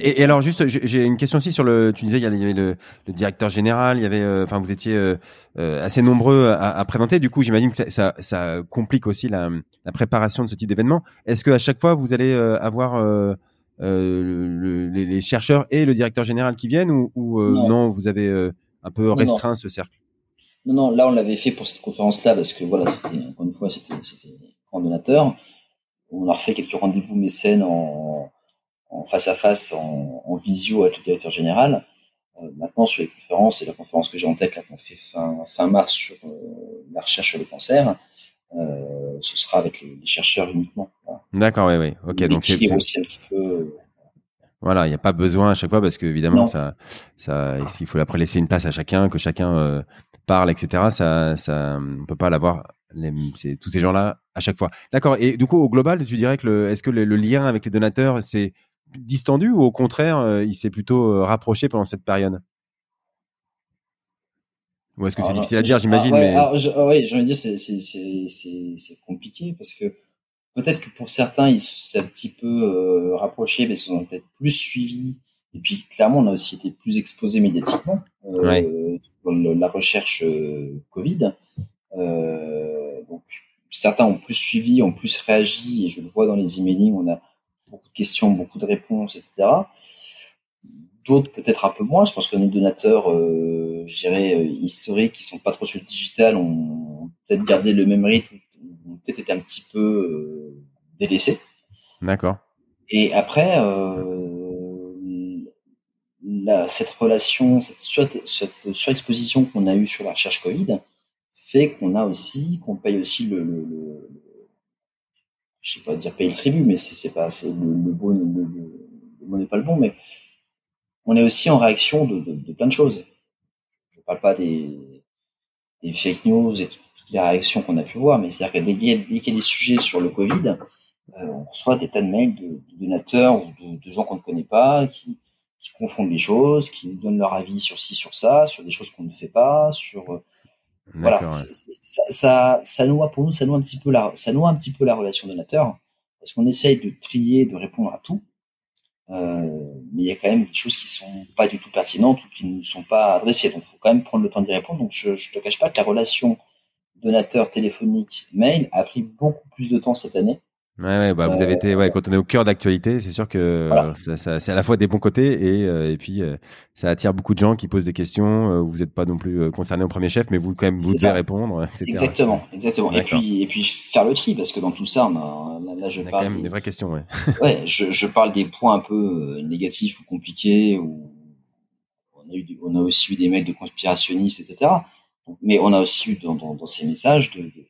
Et, alors juste, j'ai une question aussi sur le. Tu disais il y avait le, le directeur général, il y avait, euh, enfin vous étiez euh, euh, assez nombreux à, à, présenter. Du coup, j'imagine que ça, ça, ça, complique aussi la, la, préparation de ce type d'événement. Est-ce que à chaque fois vous allez avoir le, les, chercheurs et le directeur général qui viennent ou, ou non. vous avez un peu restreint ce cercle? Non, non, là on l'avait fait pour cette conférence-là parce que voilà, c'était encore une fois c'était c'était grand donateur. On a refait quelques rendez-vous mécènes en, en face à face, en, en, visio avec le directeur général. Euh, maintenant, sur les conférences, et la conférence que j'ai en tête, là, qu'on fait fin, fin mars sur la recherche sur le cancer, ce sera avec les, chercheurs uniquement. D'accord, oui, oui. Ok, donc c'est aussi un petit peu. Voilà, il n'y a pas besoin à chaque fois parce que évidemment, ça, ça, il faut après laisser une place à chacun, que chacun parle, etc. Ça, ça, on peut pas l'avoir tous ces gens-là à chaque fois. D'accord. Et du coup, au global, tu dirais que le, est-ce que le, lien avec les donateurs s'est distendu ou au contraire, euh, il s'est plutôt euh, rapproché pendant cette période? Ou est-ce que c'est difficile à dire, j'imagine mais... Oui, j'ai envie de dire, c'est, c'est, c'est, c'est compliqué parce que peut-être que pour certains, ils s'est un petit peu euh, rapprochés, mais ils sont peut-être plus suivis. Et puis, clairement, on a aussi été plus exposés médiatiquement euh, la recherche Covid. Euh, donc, certains ont plus suivi, ont plus réagi, et je le vois dans les emailing, on a beaucoup de questions, beaucoup de réponses, etc. D'autres peut-être un peu moins. Je pense que nos donateurs, euh, je dirais, euh, historiques, qui sont pas trop sur le digital, ont peut-être gardé le même rythme, ont peut-être été un petit peu euh, délaissés. D'accord. Et après, la, cette relation, cette, cette surexposition qu'on a eue sur la recherche Covid, fait qu'on a aussi, qu'on paye aussi le, le, le, je sais pas dire payer le tribut, mais c'est pas, c'est le, bon, le, mot n'est pas le bon, mais on est aussi en réaction de, plein de choses. Je parle pas des, fake news et toutes les réactions qu'on a pu voir, mais c'est-à-dire que dès qu'il y, a des sujets sur le Covid, euh, on reçoit des tas de mails de, donateurs ou de, gens qu'on ne connaît pas, qui, qui confondent les choses, qui nous donnent leur avis sur ci, sur ça, sur des choses qu'on ne fait pas, sur voilà, ça, ça, ça noie pour nous, ça noie un petit peu la, ça noie un petit peu la relation donateur, parce qu'on essaye de trier, de répondre à tout, euh, mais il y a quand même des choses qui sont pas du tout pertinentes ou qui ne sont pas adressées. Donc, il faut quand même prendre le temps d'y répondre. Donc, je, ne te cache pas que la relation donateur téléphonique mail a pris beaucoup plus de temps cette année Ouais, ouais bah, vous avez été, ouais, quand on est au cœur d'actualité, c'est sûr que ça, ça, c'est à la fois des bons côtés et, euh, et puis euh, ça attire beaucoup de gens qui posent des questions. Euh, vous n'êtes pas non plus concerné au premier chef, mais vous quand même vous devez répondre. Etc. Exactement, exactement. Et puis et puis faire le tri parce que dans tout ça, on a, là, je on a parle quand même des, vraies questions. Ouais. ouais, je, je parle des points un peu négatifs ou compliqués ou on a eu, on a aussi eu des mails de conspirationnistes, etc. mais on a aussi eu dans, dans, dans ces messages de, de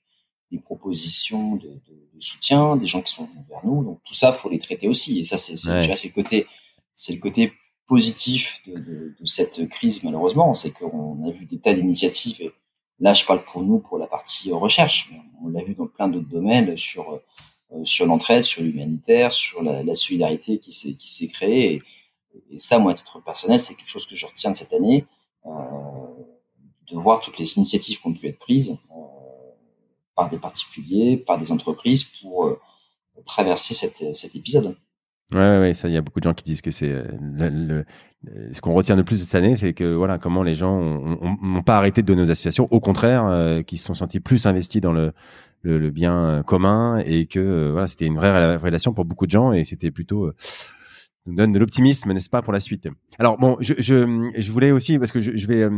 des propositions de, de, de, soutien, des gens qui sont venus vers nous. Donc tout ça, faut les traiter aussi. Et ça, c'est ouais. le côté, c'est le côté positif de, de, de, cette crise malheureusement, c'est qu'on a vu des tas d'initiatives. Et là, je parle pour nous pour la partie recherche. On l'a vu dans plein d'autres domaines sur euh, sur l'entraide, sur l'humanitaire, sur la, la, solidarité qui s'est qui s'est créée. Et, et, ça, moi, à titre personnel, c'est quelque chose que je retiens de cette année, euh, de voir toutes les initiatives qui ont pu être prises. Euh, par des particuliers, par des entreprises pour euh, traverser cette, cet épisode. Ouais, ouais, ça, il y a beaucoup de gens qui disent que c'est euh, le, ce qu'on retient de plus de cette année, c'est que voilà, comment les gens n'ont pas arrêté de donner aux associations, au contraire, euh, qui se sont sentis plus investis dans le, le, le bien commun et que voilà, c'était une vraie relation pour beaucoup de gens et c'était plutôt nous donne de l'optimisme, n'est-ce pas, pour la suite? Alors bon, je, je, je voulais aussi parce que je, je vais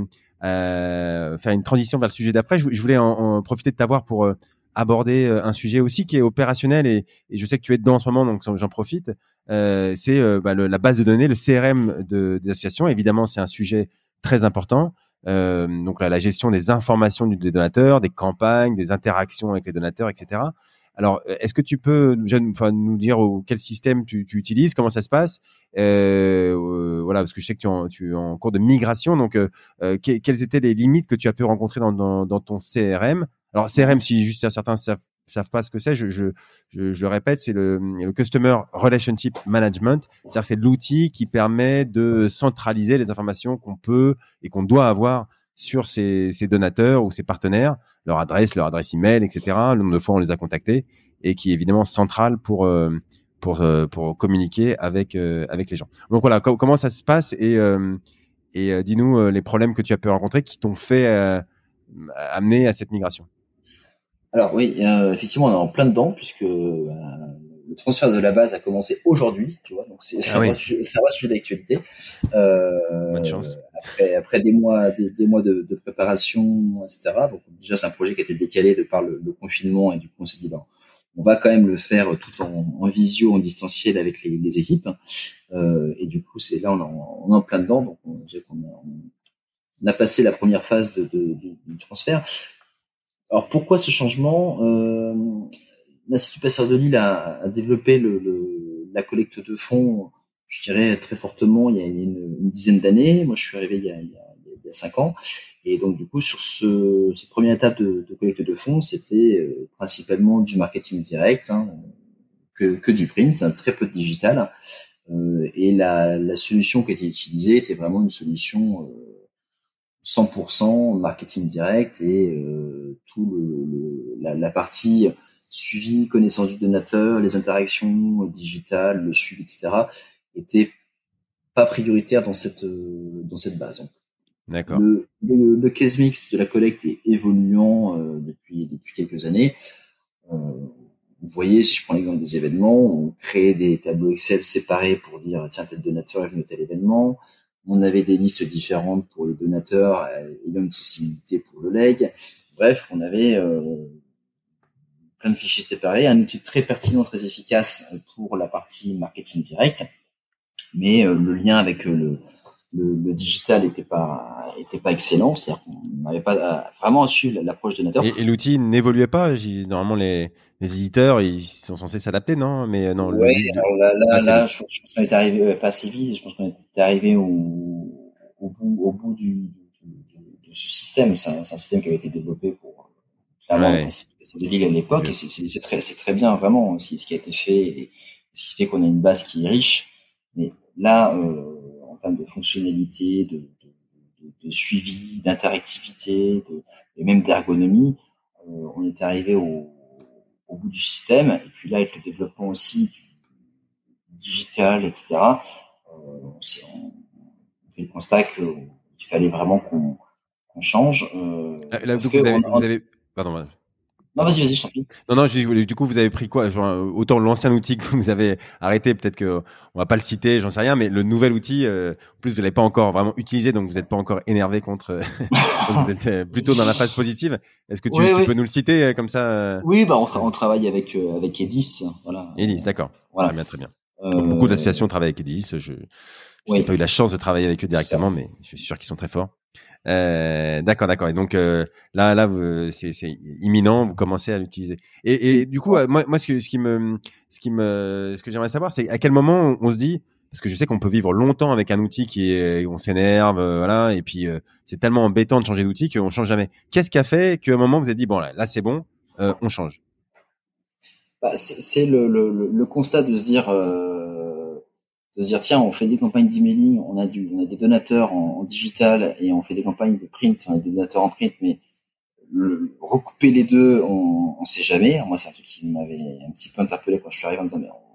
euh, faire une transition vers le sujet d'après. Je, voulais en, profiter de t'avoir pour euh, aborder euh, un sujet aussi qui est opérationnel et, et, je sais que tu es dedans en ce moment, donc j'en profite. Euh, c'est euh, bah, la base de données, le CRM de, des associations. Évidemment, c'est un sujet très important. Euh, donc là, la gestion des informations des donateurs, des campagnes, des interactions avec les donateurs, etc. Alors, est-ce que tu peux enfin, nous dire quel système tu, tu, utilises, comment ça se passe? Euh, euh, Voilà, parce que je sais que tu es en, tu es en cours de migration, donc euh, euh quelles étaient les limites que tu as pu rencontrer dans, dans, dans ton CRM Alors, CRM, si juste certains savent, savent pas ce que c'est, je, je, je, je, le répète, c'est le, le Customer Relationship Management, c'est-à-dire c'est l'outil qui permet de centraliser les informations qu'on peut et qu'on doit avoir sur ces, ces, donateurs ou ces partenaires, leur adresse, leur adresse email, etc. Le nombre de fois on les a contactés et qui est évidemment central pour euh, pour euh, pour communiquer avec euh, avec les gens. Donc voilà, comment ça se passe et et dis-nous les problèmes que tu as pu rencontrer qui t'ont fait amener à cette migration? Alors oui, effectivement, on est en plein dedans puisque le transfert de la base a commencé aujourd'hui, tu vois, donc c'est ça, ah ça va sujet d'actualité. Euh, Bonne chance. Après, après des mois, des, des mois de, de, préparation, etc. Donc déjà c'est un projet qui a été décalé de par le, le confinement et du coup on s'est dit bon, on va quand même le faire tout en, en visio, en distanciel avec les, les équipes. et du coup, c'est là, on, est en plein dedans. Donc, on, on, a, passé la première phase de, de, du transfert. Alors, pourquoi ce changement? L'Institut Passeur de Lille a, a développé le, le, la collecte de fonds, je dirais très fortement, il y a une, une dizaine d'années. Moi, je suis arrivé il y a, il y a, il y a cinq ans. Et donc, du coup, sur ce, cette première étape de, de collecte de fonds, c'était euh, principalement du marketing direct, hein, que, que, du print, hein, très peu de digital. Euh, et la, la, solution qui était utilisée était vraiment une solution euh, 100% marketing direct et euh, tout le, la, la, partie suivi, connaissance du donateur, les interactions digitales, le suivi, etc., était pas prioritaire dans cette dans cette base. D'accord. Le, le, le, case mix de la collecte est évoluant euh, depuis, depuis quelques années. Euh, vous voyez, si je prends l'exemple des événements, on crée des tableaux Excel séparés pour dire tiens tel donateur est venu à tel événement. On avait des listes différentes pour les donateurs euh, ayant une sensibilité pour le leg. Bref, on avait euh, plein de fichiers séparés, un outil très pertinent, très efficace pour la partie marketing direct, mais euh, le lien avec le, le, le digital n'était pas était pas excellent, c'est-à-dire qu'on n'avait pas vraiment su l'approche de Et, et l'outil n'évoluait pas. Normalement, les, les éditeurs, ils sont censés s'adapter, non? Mais euh, non. Ouais, le, alors là, là, là je, pense qu'on était arrivé pas assez vite. Je pense qu'on était arrivé au, au bout, au bout du, système. C'est un, un, système qui avait été développé pour ouais. de ligue à l'époque, et c'est très, c'est très bien vraiment ce qui, ce qui a été fait, et ce qui fait qu'on a une base qui est riche. Mais là. Euh, de fonctionnalité, de, de, de, de suivi, d'interactivité, et même d'ergonomie, euh, on est arrivé au, au, bout du système. Et puis là, avec le développement aussi du digital, etc., euh, on, on, fait le constat qu'il fallait vraiment qu'on qu change. Euh, là, vous, avez, on, vous avez... Pardon, non, vas-y, vas-y, je t'en prie. Non, non, je, du coup, vous avez pris quoi genre, Autant l'ancien outil que vous avez arrêté, peut-être que on va pas le citer, j'en sais rien, mais le nouvel outil, euh, en plus, vous l'avez pas encore vraiment utilisé, donc vous n'êtes pas encore énervé contre. Euh, vous êtes euh, plutôt dans la phase positive. Est-ce que tu, oui, tu oui. peux nous le citer comme ça Oui, bah on, on travaille avec avec Edis, voilà. Edis, d'accord. Voilà. Très bien, très bien. Euh... Beaucoup d'associations travaillent avec Edis. Je, je n'ai pas eu la chance de travailler avec eux directement, mais je suis sûr qu'ils sont très forts. Euh, d'accord, d'accord. Et donc euh, là, là, c'est, c'est imminent. Vous commencez à l'utiliser. Et, et du coup, euh, moi, moi, ce, que, ce qui me, ce qui me, ce que j'aimerais savoir, c'est à quel moment on se dit, parce que je sais qu'on peut vivre longtemps avec un outil qui est, on s'énerve, euh, voilà, et puis euh, c'est tellement embêtant de changer d'outil qu'on change jamais. Qu'est-ce qui a fait qu'à un moment vous avez dit bon là, là c'est bon, on change? Bah, c'est, c'est le, le, le, constat de se dire de se dire tiens on fait des campagnes d'emailing, on a du, on a des donateurs en, en, digital et on fait des campagnes de print, on a des donateurs en print, mais le, recouper les deux, on, on sait jamais. Moi c'est un truc qui m'avait un petit peu interpellé quand je suis arrivé en disant mais on,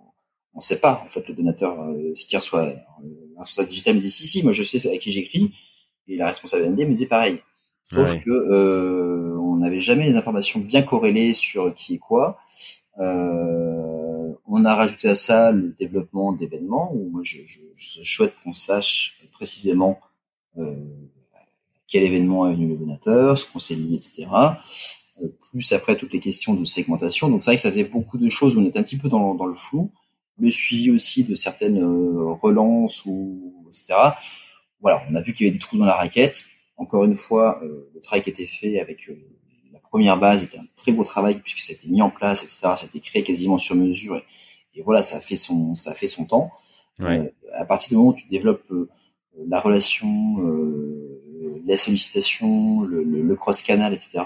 on sait pas en fait le donateur euh, ce qui reçoit. Euh, le responsable digital me dit si si moi je sais à qui j'écris et la responsable MD me dit pareil. Sauf ouais. que euh, on n'avait jamais les informations bien corrélées sur qui est quoi. Euh, on a rajouté à ça le développement d'événements où moi je, souhaite qu'on sache précisément euh, quel événement est venu le donateur, ce qu'on s'est mis, etc. Euh, plus après toutes les questions de segmentation. Donc c'est vrai que ça faisait beaucoup de choses où on était un petit peu dans, le flou. Le suivi aussi de certaines euh, relances ou etc. Voilà, on a vu qu'il y avait des trous dans la raquette. Encore une fois, euh, le travail qui était fait avec première base était un très beau travail puisque ça a été mis en place, etc. Ça a été créé quasiment sur mesure et, et voilà, ça a fait son, ça a fait son temps. Ouais. Euh, à partir du moment où tu développes euh, la relation, euh, la sollicitation, le, le, le cross-canal, etc.,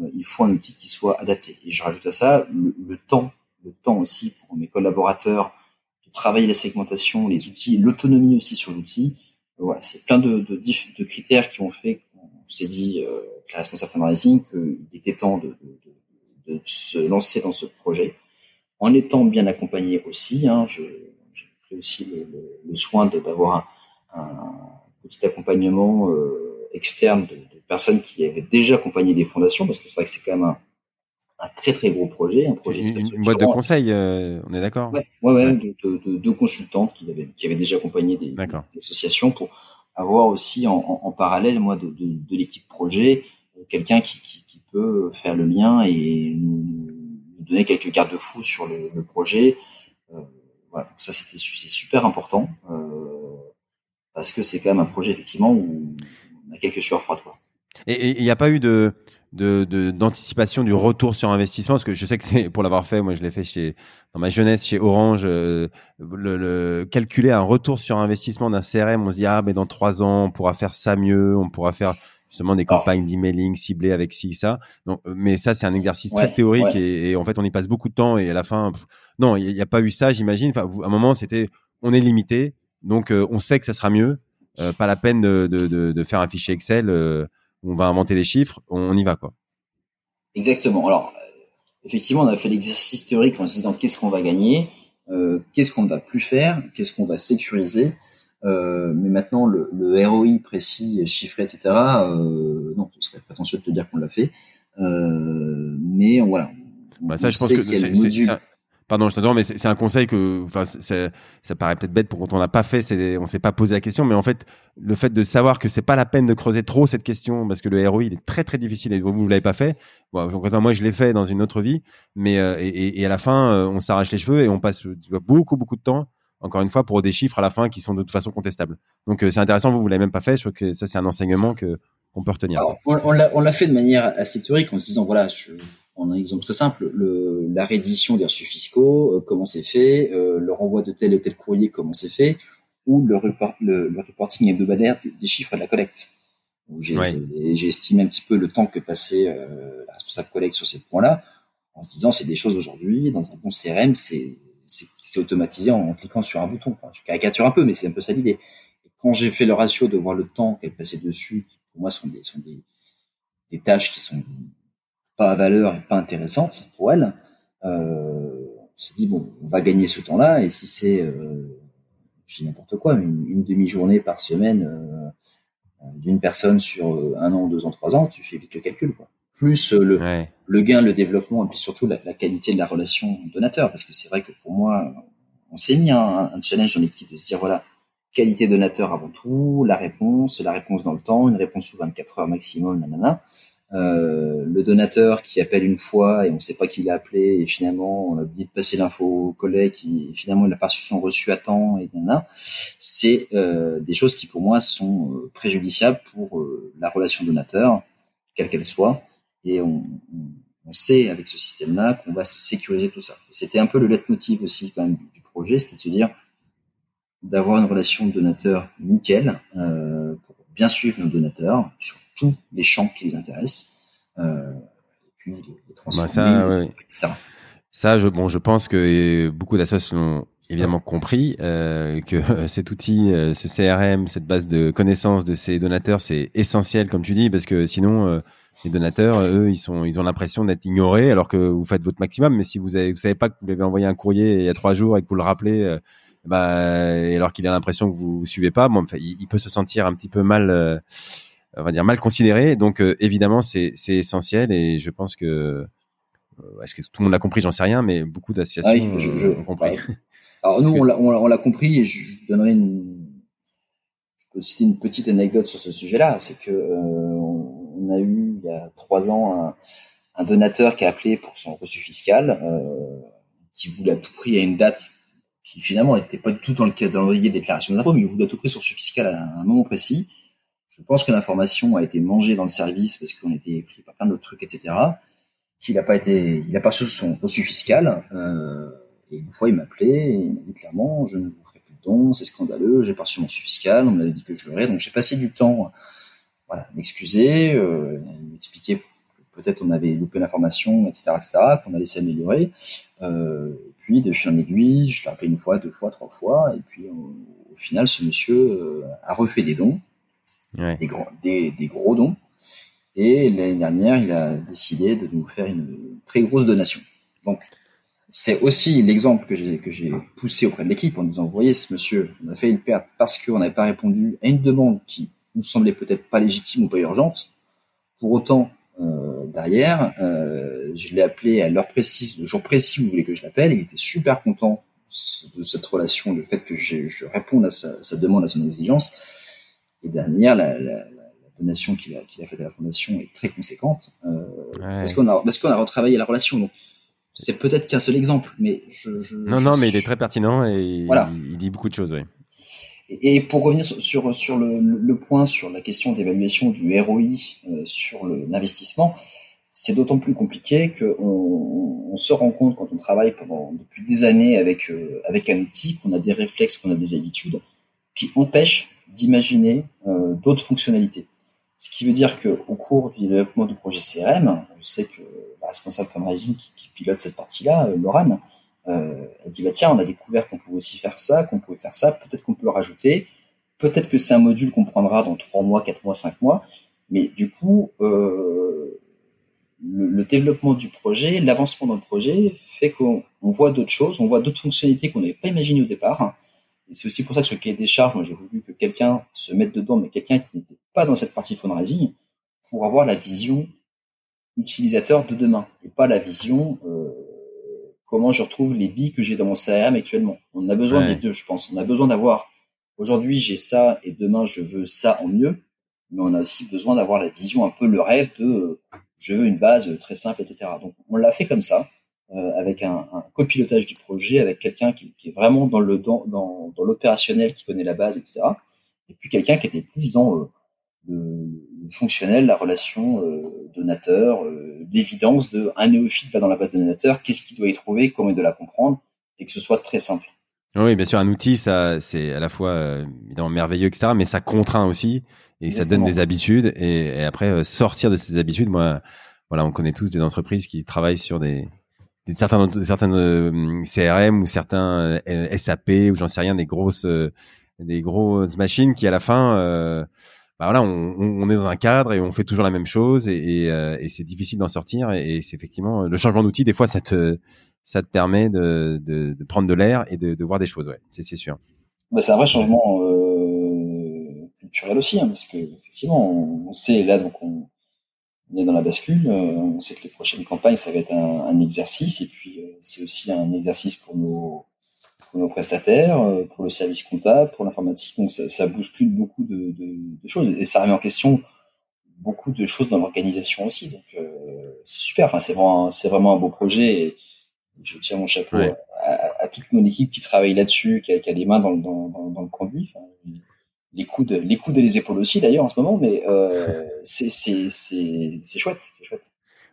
euh, il faut un outil qui soit adapté. Et je rajoute à ça le, le temps, le temps aussi pour mes collaborateurs de travailler la segmentation, les outils, l'autonomie aussi sur l'outil. Voilà, c'est plein de, de, de, critères qui ont fait s'est dit euh, la responsable fundraising qu'il était temps de, de, de, se lancer dans ce projet en étant bien accompagné aussi. Hein, j'ai pris aussi le, le, le soin d'avoir un, un, petit accompagnement euh, externe de, de, personnes qui avaient déjà accompagné des fondations, parce que c'est vrai que c'est quand même un, un, très très gros projet, un projet une, une boîte de conseil, euh, on est d'accord? Ouais, ouais, ouais, ouais. De, de, de, consultantes qui avaient, qui avaient déjà accompagné des, des associations pour avoir aussi en, en, en parallèle, moi, de, de, de l'équipe projet, quelqu'un qui, qui, qui, peut faire le lien et nous, donner quelques garde-fous sur le, le, projet. Euh, voilà, ça c'était c'est super important parce que c'est quand même un projet effectivement où on a quelques sueurs froides quoi. Et il n'y a pas eu de d'anticipation du retour sur investissement parce que je sais que c'est pour l'avoir fait moi je l'ai fait chez dans ma jeunesse chez Orange euh, le, le, calculer un retour sur investissement d'un CRM on se dit ah mais dans trois ans on pourra faire ça mieux on pourra faire justement des campagnes d'emailing ciblées avec ci ça. Donc euh, mais ça c'est un exercice très théorique et, en fait on y passe beaucoup de temps et à la fin non il n'y a, pas eu ça j'imagine. Enfin à un moment c'était on est limité donc euh, on sait que ça sera mieux. Pas la peine de, de, de, de faire un fichier Excel on va inventer des chiffres, on y va quoi. Exactement. Alors effectivement, on a fait l'exercice théorique en se disant qu'est-ce qu'on va gagner, euh, qu'est-ce qu'on ne va plus faire, qu'est-ce qu'on va sécuriser. Euh, mais maintenant, le, ROI précis, chiffré, etc. Euh, non, ce serait prétentieux de te dire qu'on l'a fait. mais voilà. Bah ça, je pense que c'est Pardon, je t'adore, mais c'est un conseil que, enfin, ça paraît peut-être bête pour quand on l'a pas fait, on s'est pas posé la question, mais en fait, le fait de savoir que c'est pas la peine de creuser trop cette question, parce que le ROI, il est très très difficile et vous, vous l'avez pas fait. Bon, moi, je l'ai fait dans une autre vie, mais euh, et, à la fin, euh, on s'arrache les cheveux et on passe beaucoup beaucoup de temps, encore une fois, pour des chiffres à la fin qui sont de toute façon contestables. Donc, euh, c'est intéressant, vous, vous l'avez même pas fait. Je crois que ça, c'est un enseignement que on peut retenir. On, on l'a fait de manière assez théorique en se disant, voilà, je, on a un exemple très simple, le, la reddition des reçus fiscaux, euh, comment c'est fait, euh, le renvoi de tel et tel courrier, comment c'est fait, ou le, report, le, le reporting hebdomadaire des, des, chiffres de la collecte. J'ai estimé un petit peu le temps que passait euh, la responsable collecte sur ces points-là, en se disant c'est des choses aujourd'hui, dans un bon CRM, c'est automatisé en, cliquant sur un bouton. je caricature un peu, mais c'est un peu ça l'idée. Quand j'ai fait le ratio de voir le temps qu'elle passait dessus, qui pour moi sont des, sont des, des tâches qui sont pas à valeur et pas intéressante pour elle, euh, on s'est dit bon, on va gagner ce temps-là et si c'est, euh, je n'importe quoi, une, demi-journée par semaine euh, d'une personne sur un an, deux ans, trois ans, tu fais vite le calcul quoi. Plus le, le gain, le développement et puis surtout la, qualité de la relation donateur parce que c'est vrai que pour moi, on s'est mis un, un challenge dans l'équipe de se dire voilà qualité donateur avant tout, la réponse, la réponse dans le temps, une réponse sous 24 heures maximum, nanana. Euh, le donateur qui appelle une fois et on ne sait pas qui l'a appelé et finalement on a oublié de passer l'info au collègue qui finalement il n'a pas reçu son reçu à temps et c'est euh, des choses qui pour moi sont euh, préjudiciables pour la relation donateur quelle qu'elle soit et on, on, sait avec ce système-là qu'on va sécuriser tout ça. C'était un peu le leitmotiv aussi quand même du projet, c'était de se dire d'avoir une relation donateur nickel pour bien suivre nos donateurs tous les champs qui les intéressent. Euh, et puis les, transformer, bah, ça, ça. je, bon, je pense que beaucoup d'associations évidemment compris euh, que cet outil, euh, ce CRM, cette base de connaissances de ces donateurs, c'est essentiel, comme tu dis, parce que sinon, euh, les donateurs, eux, ils sont, ils ont l'impression d'être ignorés, alors que vous faites votre maximum. Mais si vous avez, vous savez pas que vous lui avez envoyé un courrier il y a trois jours et que vous le rappelez, bah, alors qu'il a l'impression que vous, vous suivez pas, bon, enfin, il, il, peut se sentir un petit peu mal on va dire mal considéré. Donc euh, évidemment, c'est essentiel et je pense que euh, est-ce que tout le monde l'a compris? J'en sais rien, mais beaucoup d'associations ah ont compris. Alors nous, on l'a compris et je, donnerai une, je peux citer une petite anecdote sur ce sujet-là. C'est que euh, on a eu il y a trois ans un, un, donateur qui a appelé pour son reçu fiscal, euh, qui voulait à tout prix à une date qui finalement n'était pas du tout dans le calendrier des déclarations d'impôts, mais il voulait à tout prix son reçu fiscal à un moment précis. Je pense que l'information a été mangée dans le service parce qu'on était pris par plein d'autres trucs, etc. Qu'il n'a pas été, il n'a pas reçu son reçu fiscal. Euh, et une fois, il m'a appelé et il m'a dit clairement, je ne vous ferai plus de dons, c'est scandaleux, j'ai pas reçu mon reçu fiscal, on m'avait dit que je l'aurais, donc j'ai passé du temps, voilà, m'excuser, euh, m'expliquer que peut-être on avait loupé l'information, etc., etc., qu'on allait s'améliorer. Euh, et puis, de fil en aiguille, je l'ai appelé une fois, deux fois, trois fois, et puis au, au final, ce monsieur euh, a refait des dons des, gros, dons. Et l'année dernière, il a décidé de nous faire une très grosse donation. Donc, c'est aussi l'exemple que j'ai poussé auprès de l'équipe en disant, vous voyez, ce monsieur, on a fait une perte parce qu'on n'avait pas répondu à une demande qui nous semblait peut-être pas légitime ou pas urgente. Pour autant, euh, derrière, euh, je l'ai appelé à l'heure précise, le jour précis où vous voulez que je l'appelle. Il était super content de cette relation, le fait que je, je réponde à sa demande, à son exigence. Et dernière, la, la, la donation qu'il a, faite à la fondation est très conséquente euh, parce qu'on a retravaillé la relation. Donc c'est peut-être qu'un seul exemple, mais je, je non je non, mais il est très pertinent et Voilà. il, il dit beaucoup de choses, oui. Et pour revenir sur, sur, sur le, le point sur la question d'évaluation du ROI euh, sur l'investissement, c'est d'autant plus compliqué qu'on on, on se rend compte quand on travaille pendant depuis des années avec euh, avec un outil qu'on a des réflexes, qu'on a des habitudes qui empêchent d'imaginer euh, d'autres fonctionnalités. Ce qui veut dire que au cours du développement du projet CRM, je sais que la responsable fundraising qui, pilote cette partie-là, euh, Laurent, euh, elle dit bah tiens, on a découvert qu'on pouvait aussi faire ça, qu'on pouvait faire ça, peut-être qu'on peut le rajouter, peut-être que c'est un module qu'on prendra dans trois mois, quatre mois, cinq mois, mais du coup, le, le développement du projet, l'avancement dans le projet fait qu'on on voit d'autres choses, on voit d'autres fonctionnalités qu'on n'avait pas imaginées au départ. Et c'est aussi pour ça que ce cahier des charges, moi j'ai voulu que quelqu'un se mette dedans, mais quelqu'un qui n'était pas dans cette partie fundraising, pour avoir la vision utilisateur de demain, et pas la vision euh, comment je retrouve les billes que j'ai dans mon CRM actuellement. On a besoin Ouais. des deux, je pense. On a besoin d'avoir aujourd'hui j'ai ça et demain je veux ça en mieux, mais on a aussi besoin d'avoir la vision un peu le rêve de euh, je veux une base très simple, etc. Donc on l'a fait comme ça, euh, avec un, un copilotage du projet, avec quelqu'un qui, qui est vraiment dans le dans, dans, dans l'opérationnel, qui connaît la base, etc. Et puis quelqu'un qui était plus dans euh, le, le fonctionnel, la relation euh, donateur, euh, l'évidence de un néophyte va dans la base de donateur, qu'est-ce qu'il doit y trouver, comment il doit la comprendre, et que ce soit très simple. Oui, bien sûr, un outil, ça, c'est à la fois euh, évidemment merveilleux, etc., mais ça contraint aussi et ça donne des habitudes. Et, et après, euh, sortir de ces habitudes, moi, voilà, on connaît tous des entreprises qui travaillent sur des certains, certaines euh, CRM ou certains euh, SAP ou j'en sais rien, des grosses, euh, des grosses machines qui à la fin, euh, bah voilà, on, on est dans un cadre et on fait toujours la même chose et, euh, et c'est difficile d'en sortir. Et, c'est effectivement le changement d'outil. Des fois, ça te ça te permet de, de, de prendre de l'air et de, de voir des choses. Ouais, c'est c'est sûr. Bah, c'est un vrai changement euh, culturel aussi, hein, parce que effectivement, on, on sait là donc on, on est dans la bascule, euh, on sait que les prochaines campagnes ça va être un, un exercice, et puis euh, c'est aussi un exercice pour nos pour nos prestataires, euh, pour le service comptable, pour l'informatique, donc ça, ça bouscule beaucoup de, de, de choses et ça remet en question beaucoup de choses dans l'organisation aussi. Donc euh, c'est super, enfin c'est vraiment c'est vraiment un beau projet. Et, je tire mon chapeau Ouais. à, à toute mon équipe qui travaille là-dessus, qui a, qui a les mains dans, le- dans, dans, dans le conduit. Enfin, les coudes, les coudes et les épaules aussi d'ailleurs en ce moment, mais euh, c'est chouette, c'est chouette.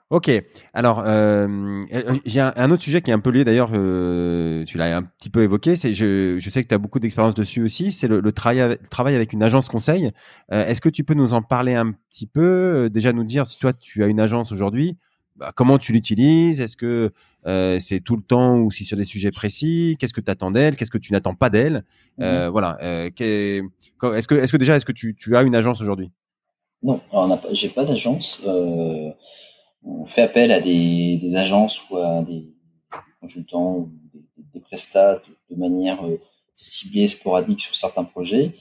Ok. Alors, euh, euh, j'ai un, un autre sujet qui est un peu lié d'ailleurs. euh, tu l'as un petit peu évoqué. C'est, je, je sais que tu as beaucoup d'expérience dessus aussi. C'est le, le travail, avec, le travail avec une agence conseil. Est-ce que tu peux nous en parler un petit peu Déjà nous dire si toi tu as une agence aujourd'hui, bah, comment tu l'utilises? Est-ce que euh, c'est tout le temps ou si sur des sujets précis? Qu'est-ce que tu attends d'elle? Qu'est-ce que tu n'attends pas d'elle? Euh, Voilà. Euh, est-ce que, est-ce que déjà, est-ce que tu, tu as une agence aujourd'hui? Non, j'ai pas d'agence. On fait appel à des, des agences ou à des consultants ou des, des prestats de, de manière ciblée, sporadique sur certains projets.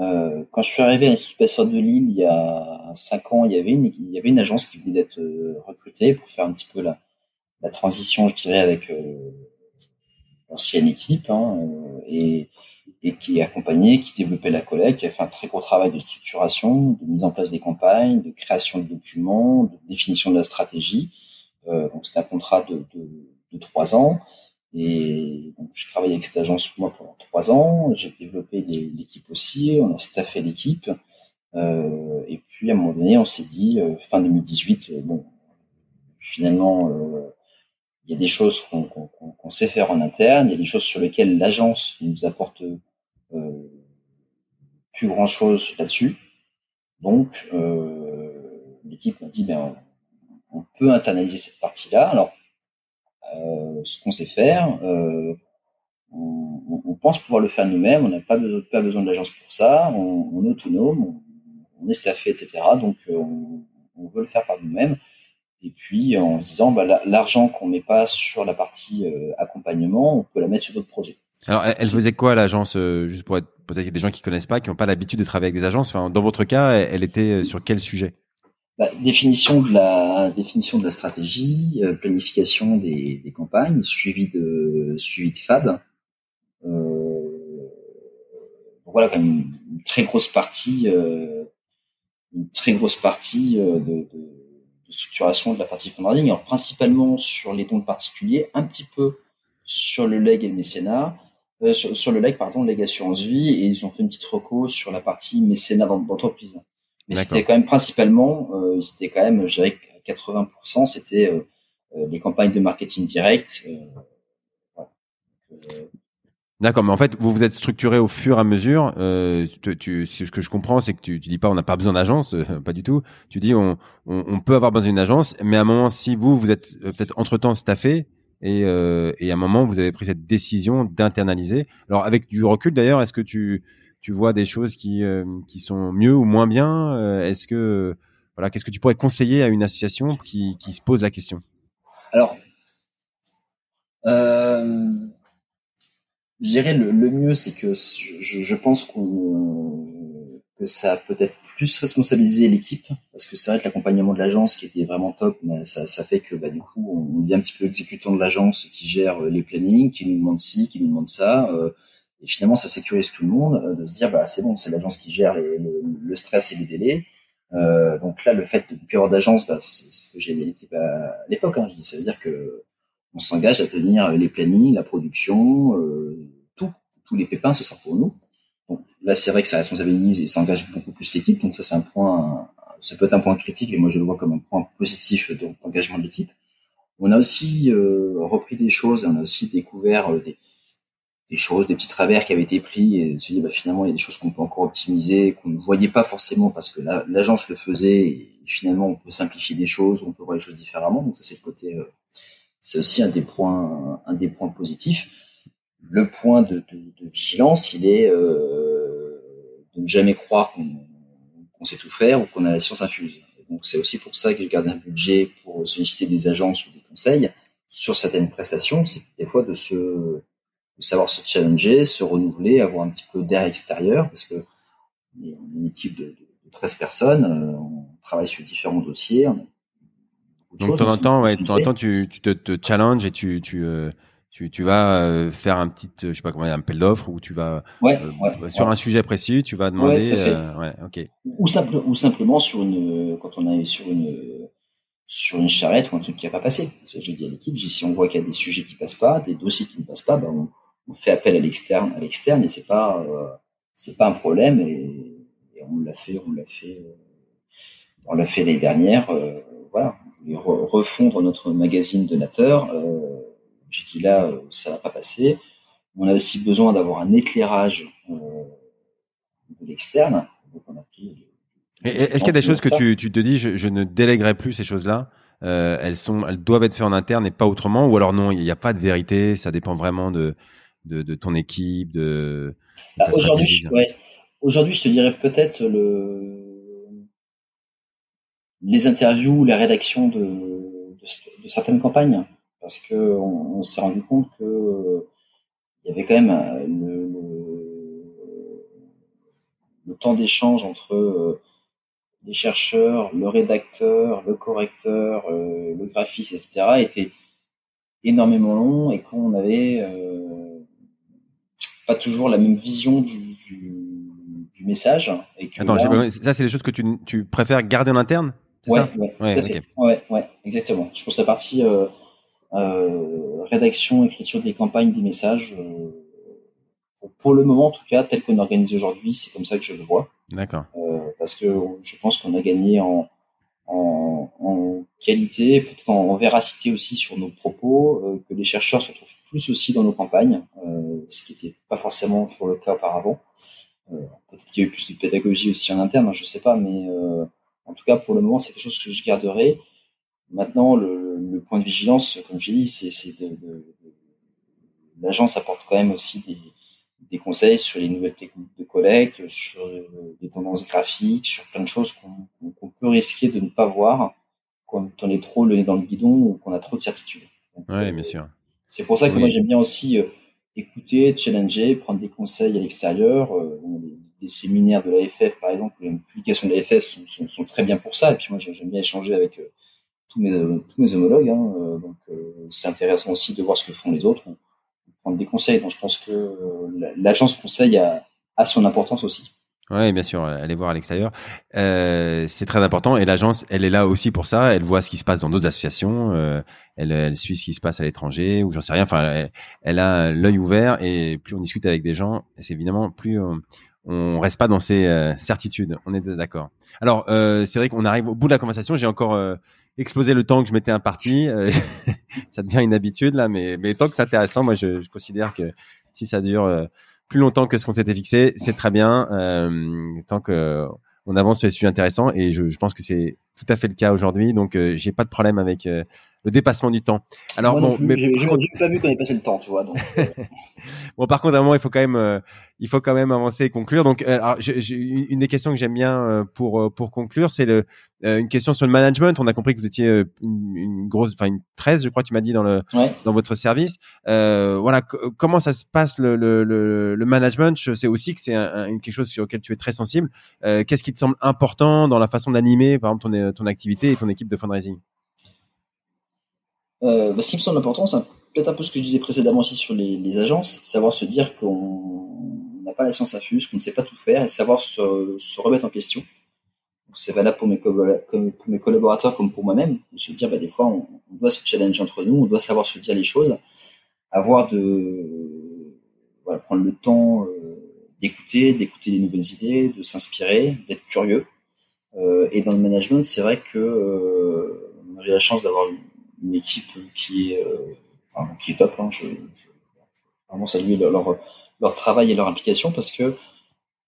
Euh, quand je suis arrivé à l'Institut Pasteur de Lille il y a cinq ans, il y avait une, il y avait une agence qui venait d'être euh, recrutée pour faire un petit peu la, la transition, je dirais, avec euh, l'ancienne équipe hein, et, et qui accompagnait, qui développait la collecte, qui a fait un très gros travail de structuration, de mise en place des campagnes, de création de documents, de définition de la stratégie. Euh, donc c'était un contrat de, de, de trois ans. Et donc, je travaillé avec cette agence moi pendant trois ans. J'ai développé l'équipe aussi. On a staffé l'équipe. Euh, et puis à un moment donné, on s'est dit euh, fin 2018, euh, bon, finalement, euh, il y a des choses qu'on sait faire en interne. Il y a des choses sur lesquelles l'agence nous apporte plus grand chose là-dessus. Donc, l'équipe m'a dit, ben, on peut internaliser cette partie-là. Alors, ce qu'on sait faire, euh, on, pense pouvoir le faire nous-mêmes. On n'a pas, besoin- pas besoin de l'agence pour ça. On, on est autonome, on, on est staffé, etc. Donc, euh, on, on veut le faire par nous-mêmes. Et puis, en se disant, bah, la- l'argent qu'on met pas sur la partie euh, accompagnement, on peut la mettre sur d'autres projets. Alors, elle, faisait quoi l'agence euh, Juste pour être peut-être qu'il y a des gens qui connaissent pas, qui n'ont pas l'habitude de travailler avec des agences? Enfin, dans votre cas, elle, était sur quel sujet? Bah, définition de la définition de la stratégie, euh, planification des, campagnes, suivi de suivi de Fab. Euh, voilà, quand même une, très grosse partie, euh, une très grosse partie de, structuration de la partie fundraising, alors principalement sur les dons particuliers, un petit peu sur le leg et le mécénat, sur, le leg, pardon, leg assurance vie, et ils ont fait une petite reco sur la partie mécénat d'entreprise. Mais c'était quand même principalement, euh, c'était quand même, je dirais, 80%, c'était euh, euh, les campagnes de marketing direct. Voilà. D'accord, mais en fait, vous vous êtes structuré au fur et à mesure. Euh, tu, ce que je comprends, c'est que tu, tu dis pas on n'a pas besoin d'agence, euh, pas du tout. Tu dis on, on, on, peut avoir besoin d'une agence, mais à un moment, si vous vous êtes euh, peut-être entre temps staffé et, euh, et à un moment vous avez pris cette décision d'internaliser. Alors avec du recul d'ailleurs, est-ce que tu tu vois des choses qui euh, qui sont mieux ou moins bien Est-ce que voilà, qu'est-ce que tu pourrais conseiller à une association qui qui se pose la question? Alors. Euh je dirais le, le mieux, c'est que je, je pense qu'on que ça a peut-être plus responsabilisé l'équipe, parce que c'est vrai que l'accompagnement de l'agence qui était vraiment top, mais ça, ça fait que bah, du coup on devient un petit peu exécutant de l'agence qui gère euh, les plannings, qui nous demande ci, qui nous demande ça, euh, et finalement ça sécurise tout le monde euh, de se dire bah c'est bon, c'est l'agence qui gère le, stress et les délais. Euh, donc là, le fait de avoir d'agence, bah, c'est ce que j'ai dit à l'équipe à, l'époque. Hein, ça veut dire que on s'engage à tenir les plannings, la production, euh, tout, tous les pépins, ce sera pour nous. Donc là, c'est vrai que ça responsabilise et ça engage beaucoup plus l'équipe. Donc ça, c'est un point, ça peut être un point critique, et moi je le vois comme un point positif d'engagement de l'équipe. On a aussi euh, repris des choses, on a aussi découvert des, des, choses, des petits travers qui avaient été pris, et se dit bah, finalement il y a des choses qu'on peut encore optimiser, qu'on ne voyait pas forcément parce que l'agence le faisait, et finalement on peut simplifier des choses, on peut voir les choses différemment. Donc ça c'est le côté euh, c'est aussi un des points, un des points positifs. Le point de, de, de vigilance, il est euh, de ne jamais croire qu'on sait tout faire ou qu'on a la science infuse. donc c'est aussi pour ça que je garde un budget pour solliciter des agences ou des conseils sur certaines prestations. C'est des fois de se savoir se challenger, se renouveler, avoir un petit peu d'air extérieur, parce que on est une équipe de, de 13 personnes, euh, on travaille sur différents dossiers, donc, de temps en temps, ouais, de temps en temps, tu, tu te, te challenges et tu, tu, euh, tu, tu vas euh, faire un petit, je sais pas comment, un appel d'offres où tu vas ouais, euh, ouais, sur un sujet précis, tu vas demander, ok. Ou, simple, ou simplement sur une, quand on est sur une, sur une charrette ou un truc qui a pas passé. J'ai dit à l'équipe, si on voit qu'il y a des sujets qui passent pas, des dossiers qui ne passent pas, ben on, on fait appel à l'externe, à l'externe et c'est pas, c'est pas un problème et, et on l'a fait, on l'a fait, on l'a fait l'année dernière, voilà refondre notre magazine donateur. Euh, J'ai dit là, euh, ça va pas passer. On a aussi besoin d'avoir un éclairage euh, de l'externe. Est-ce qu'il y a des choses que tu, tu, te dis, je, je, ne déléguerai plus ces choses-là euh, elles sont, elles doivent être faites en interne et pas autrement, ou alors non, il n'y a pas de vérité, ça dépend vraiment de de, de ton équipe, de. Bah, aujourd'hui, ouais. Aujourd'hui, je te dirais peut-être le les interviews, la rédaction de, de, certaines campagnes, parce que on, on s'est rendu compte que euh, il y avait quand même euh, le, le, le temps d'échange entre euh, les chercheurs, le rédacteur, le correcteur, le graphiste, etc., était énormément long et qu'on avait euh, pas toujours la même vision du, du, du message. Et que Attends, ça c'est les choses que tu, tu préfères garder en interne Ouais, ouais, ouais, ouais, ouais, exactement. Je pense que la partie euh, euh, rédaction, écriture des campagnes, des messages, euh, pour, le moment en tout cas, tel qu'on organise aujourd'hui, c'est comme ça que je le vois. D'accord. Parce que je pense qu'on a gagné en, en, en qualité, peut-être en, véracité aussi sur nos propos, euh, que les chercheurs se trouvent plus aussi dans nos campagnes, euh, ce qui n'était pas forcément toujours le cas auparavant. peut-être qu'il y a eu plus de pédagogie aussi en interne, hein, je sais pas, mais en tout cas, pour le moment, c'est quelque chose que je garderai. Maintenant, le, le point de vigilance, comme j'ai dit, c'est de, de, l'agence apporte quand même aussi des, des, conseils sur les nouvelles techniques de collecte, sur des tendances graphiques, sur plein de choses qu'on qu peut risquer de ne pas voir quand on est trop le nez dans le guidon ou qu'on a trop de certitudes. Oui, bien sûr. C'est pour ça que moi j'aime bien aussi euh, écouter, challenger, prendre des conseils à l'extérieur. Euh, les séminaires de l'AFF, par exemple, les publications de l'AFF sont, sont, sont, très bien pour ça. Et puis moi, j'aime bien échanger avec euh, tous, mes, tous mes homologues. Hein, euh, donc, euh, c'est intéressant aussi de voir ce que font les autres, prendre des conseils. Donc, je pense que l'agence conseil a, a son importance aussi. Oui, bien sûr, aller voir à l'extérieur, euh, c'est très important. Et l'agence, elle est là aussi pour ça. Elle voit ce qui se passe dans d'autres associations. Euh, elle, elle, suit ce qui se passe à l'étranger ou j'en sais rien. Enfin, elle, a l'œil ouvert et plus on discute avec des gens, c'est évidemment plus on, on reste pas dans ses euh, certitudes. On est d'accord. Alors, euh, c'est vrai qu'on arrive au bout de la conversation. J'ai encore euh, explosé le temps que je m'étais imparti. ça devient une habitude là, mais mais tant que c'est intéressant, moi je, je considère que si ça dure plus longtemps que ce qu'on s'était fixé, c'est très bien. Euh, tant que on avance sur les sujets intéressants et je, pense que c'est tout à fait le cas aujourd'hui. Donc, euh, j'ai pas de problème avec euh, le dépassement du temps. Alors bon, mais j'ai pas vu qu'on ait passé le temps, tu vois. Donc, euh. bon, par contre, à un moment, il faut quand même, euh, il faut quand même avancer et conclure. Donc, euh, alors, j'ai une des questions que j'aime bien pour pour conclure, c'est le une question sur le management. On a compris que vous étiez une, une grosse, enfin une 13, je crois, tu m'as dit dans le dans votre service. voilà, comment ça se passe le le, le, le management? Je sais aussi que c'est un, quelque chose sur lequel tu es très sensible. Qu'est-ce qui te semble important dans la façon d'animer, par exemple, ton ton activité et ton équipe de fundraising? Euh, bah, ce qui me semble important, c'est peut-être un peu ce que je disais précédemment aussi sur les, agences, savoir se dire qu'on n'a pas la science infuse, qu'on ne sait pas tout faire, et savoir se, remettre en question. C'est valable pour mes, collaborateurs comme pour moi-même, de se dire, bah, des fois, on, doit se challenger entre nous, on doit savoir se dire les choses, avoir de, prendre le temps euh, d'écouter, d'écouter les nouvelles idées, de s'inspirer, d'être curieux. Euh, et dans le management, c'est vrai que euh, j'ai la chance d'avoir une une équipe qui est, euh, enfin, qui est top. Hein. Je, je, vraiment saluer leur, leur, travail et leur implication parce que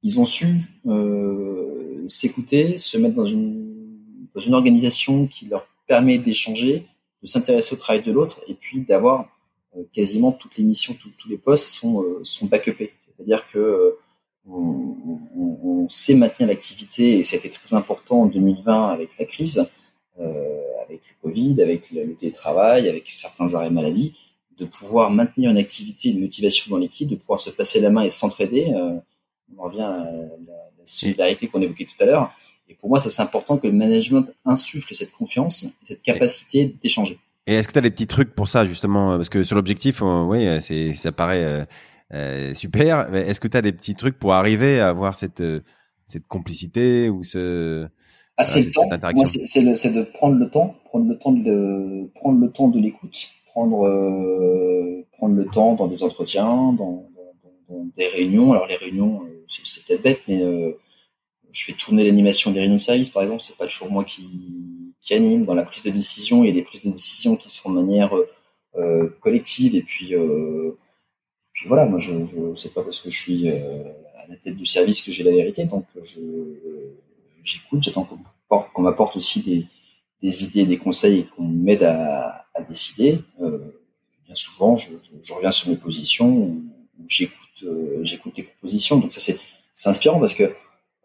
ils ont su euh, s'écouter, se mettre dans une, dans une organisation qui leur permet d'échanger, de s'intéresser au travail de l'autre et puis d'avoir euh, quasiment toutes les missions, tous les postes sont, sont backupés. C'est-à-dire que on, sait maintenir l'activité et c'était très important en 2020 avec la crise. Avec le Covid, avec le, télétravail, avec certains arrêts maladie, de pouvoir maintenir une activité, une motivation dans l'équipe, de pouvoir se passer la main et s'entraider. Euh, on revient à la, solidarité qu'on évoquait tout à l'heure. Et pour moi, ça c'est important que le management insuffle cette confiance, cette capacité d'échanger. Et est-ce que tu as des petits trucs pour ça justement? Parce que sur l'objectif, oui, c'est ça paraît euh, euh, super. Mais est-ce que tu as des petits trucs pour arriver à avoir cette cette complicité ou ce ah, c'est le temps. c'est de prendre le temps, prendre le temps de prendre le temps de l'écoute, prendre euh, prendre le temps dans des entretiens, dans, dans, dans des réunions. Alors les réunions, euh, c'est peut-être bête, mais euh, je fais tourner l'animation des réunions de service, par exemple. C'est pas toujours moi qui, qui anime. Dans la prise de décision, il y a des prises de décision qui se font de manière euh, collective. Et puis, euh, puis voilà, moi, je, je c'est pas parce que je suis à la tête du service que j'ai la vérité. Donc, je j'écoute, j'attends qu'on m'apporte aussi des, idées, des conseils et qu'on m'aide à, décider. Euh, bien souvent, je, reviens sur mes positions, j'écoute, euh, j'écoute les propositions. Donc ça, c'est, inspirant parce que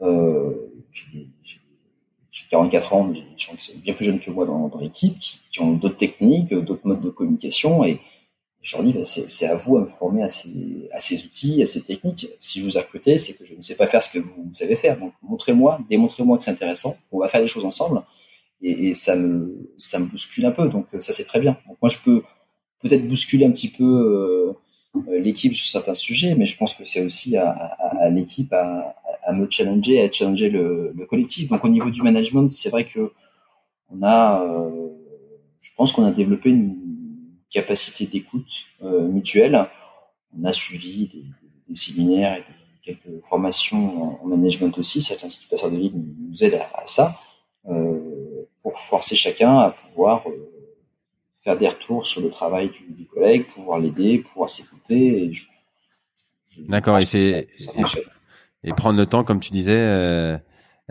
euh, j'ai, 44 ans, des gens qui sont bien plus jeunes que moi dans, dans l'équipe, qui, qui, ont d'autres techniques, d'autres modes de communication et je leur dis, c'est à vous à me former à ces, à ces outils, à ces techniques. Si je vous ai recruté, c'est que je ne sais pas faire ce que vous savez faire. Donc, montrez-moi, démontrez-moi que c'est intéressant. On va faire des choses ensemble. Et, et, ça me, ça me bouscule un peu. Donc, ça, c'est très bien. Donc, moi, je peux peut-être bousculer un petit peu euh, l'équipe sur certains sujets, mais je pense que c'est aussi à, à, à l'équipe à, à, me challenger, à challenger le, le, collectif. Donc, au niveau du management, c'est vrai que on a, euh, je pense qu'on a développé une capacité d'écoute euh, mutuelle. On a suivi des, des, séminaires et quelques formations en, management aussi. Cet institut Passeur de Ville nous aide à, à ça euh, pour forcer chacun à pouvoir euh, faire des retours sur le travail du, du collègue, pouvoir l'aider, pouvoir s'écouter. D'accord, et prendre le temps, comme tu disais. Euh,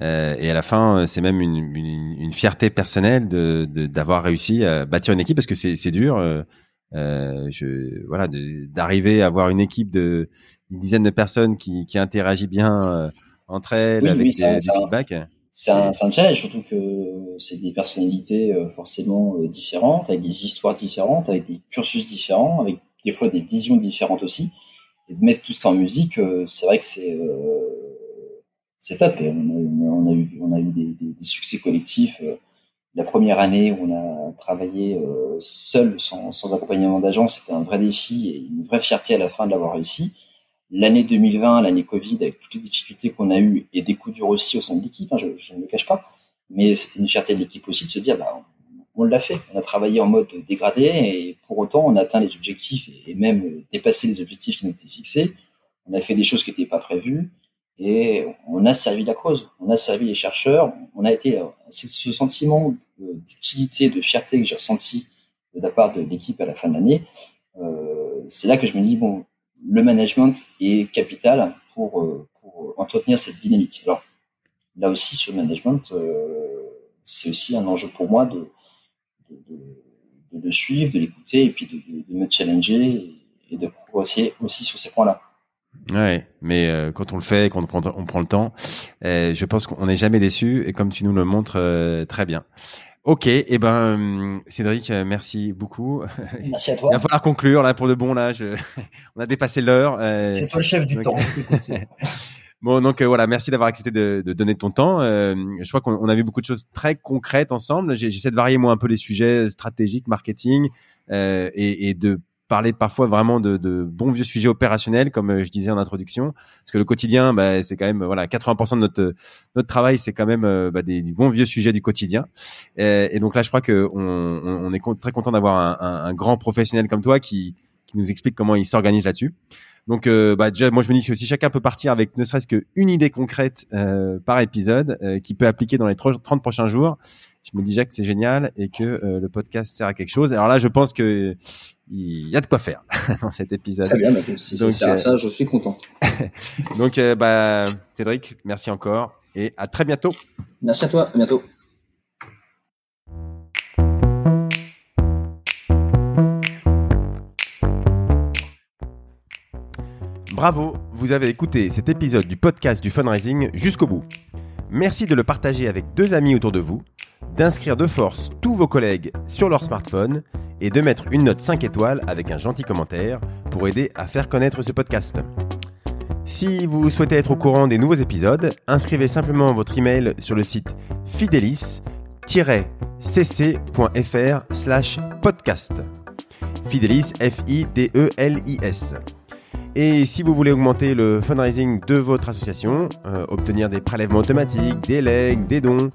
euh, et à la fin, c'est même une, une, une, fierté personnelle de d'avoir réussi à bâtir une équipe parce que c'est dur. Euh, euh je, voilà, d'arriver à avoir une équipe de une dizaine de personnes qui, qui interagit bien euh, entre elles avec des, des feedbacks. C'est un, un, challenge, surtout que c'est des personnalités euh, forcément différentes, avec des histoires différentes, avec des cursus différents, avec des fois des visions différentes aussi. Et de mettre tout ça en musique, c'est vrai que c'est c'est top. Et on, on a eu des, succès collectifs. Euh, la première année où on a travaillé euh, seul, sans, accompagnement d'agence, c'était un vrai défi et une vraie fierté à la fin de l'avoir réussi. l'année 2020, l'année Covid, avec toutes les difficultés qu'on a eues et des coups durs aussi au sein de l'équipe, hein, je, ne le cache pas, mais c'était une fierté de l'équipe aussi de se dire, bah, on, l'a fait, on a travaillé en mode dégradé et pour autant on a atteint les objectifs et, même dépassé les objectifs qui nous étaient fixés. On a fait des choses qui n'étaient pas prévues et on a servi la cause, on a servi les chercheurs, on a été, c'est ce sentiment d'utilité, de fierté que j'ai ressenti de la part de l'équipe à la fin de l'année. Euh, c'est là que je me dis, bon, le management est capital pour, euh, pour entretenir cette dynamique. Alors, là aussi, sur le management, euh, c'est aussi un enjeu pour moi de, de, de, de suivre, de l'écouter et puis de, me challenger et de progresser aussi sur ces points-là. Ouais, mais euh, quand on le fait, quand on prend, on prend le temps, euh, je pense qu'on n'est jamais déçu et comme tu nous le montres euh, très bien. Ok, et eh ben Cédric, merci beaucoup. Merci à toi. Il va falloir conclure là pour de bon là. Je... on a dépassé l'heure. C'est toi le chef du temps. bon, donc voilà, merci d'avoir accepté de, de, donner ton temps. je crois qu'on a vu beaucoup de choses très concrètes ensemble. J'essaie de varier moi un peu les sujets stratégiques, marketing et, et de parler parfois vraiment de, de, bons vieux sujets opérationnels, comme euh, je disais en introduction, parce que le quotidien, bah, c'est quand même voilà 80% de notre notre travail, c'est quand même euh, bah, des, bons vieux sujets du quotidien. Et, et, donc là, je crois que on, on est très content d'avoir un, un, grand professionnel comme toi qui qui nous explique comment il s'organise là-dessus. Donc, euh, bah, déjà, moi, je me dis que si chacun peut partir avec ne serait-ce qu'une idée concrète euh, par épisode, euh, qui peut appliquer dans les 30 prochains jours, je me dis déjà que c'est génial et que euh, le podcast sert à quelque chose. Alors là, je pense que il y a de quoi faire dans cet épisode. Très bien, si ça sert à ça, je suis content. Donc, euh, bah, Cédric, merci encore et à très bientôt. Merci à toi, à bientôt. Bravo, vous avez écouté cet épisode du podcast du fundraising jusqu'au bout. Merci de le partager avec deux amis autour de vous d'inscrire de force tous vos collègues sur leur smartphone et de mettre une note 5 étoiles avec un gentil commentaire pour aider à faire connaître ce podcast. Si vous souhaitez être au courant des nouveaux épisodes, inscrivez simplement votre email sur le site fidelis-cc.fr slash podcast. Fidelis, F-I-D-E-L-I-S. Et si vous voulez augmenter le fundraising de votre association, euh, obtenir des prélèvements automatiques, des legs, des dons,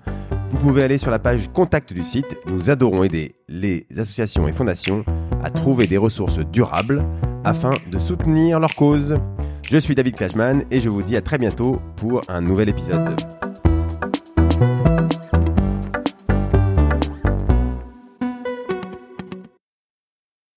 vous pouvez aller sur la page contact du site. Nous adorons aider les associations et fondations à trouver des ressources durables afin de soutenir leur cause. Je suis David Clashman et je vous dis à très bientôt pour un nouvel épisode.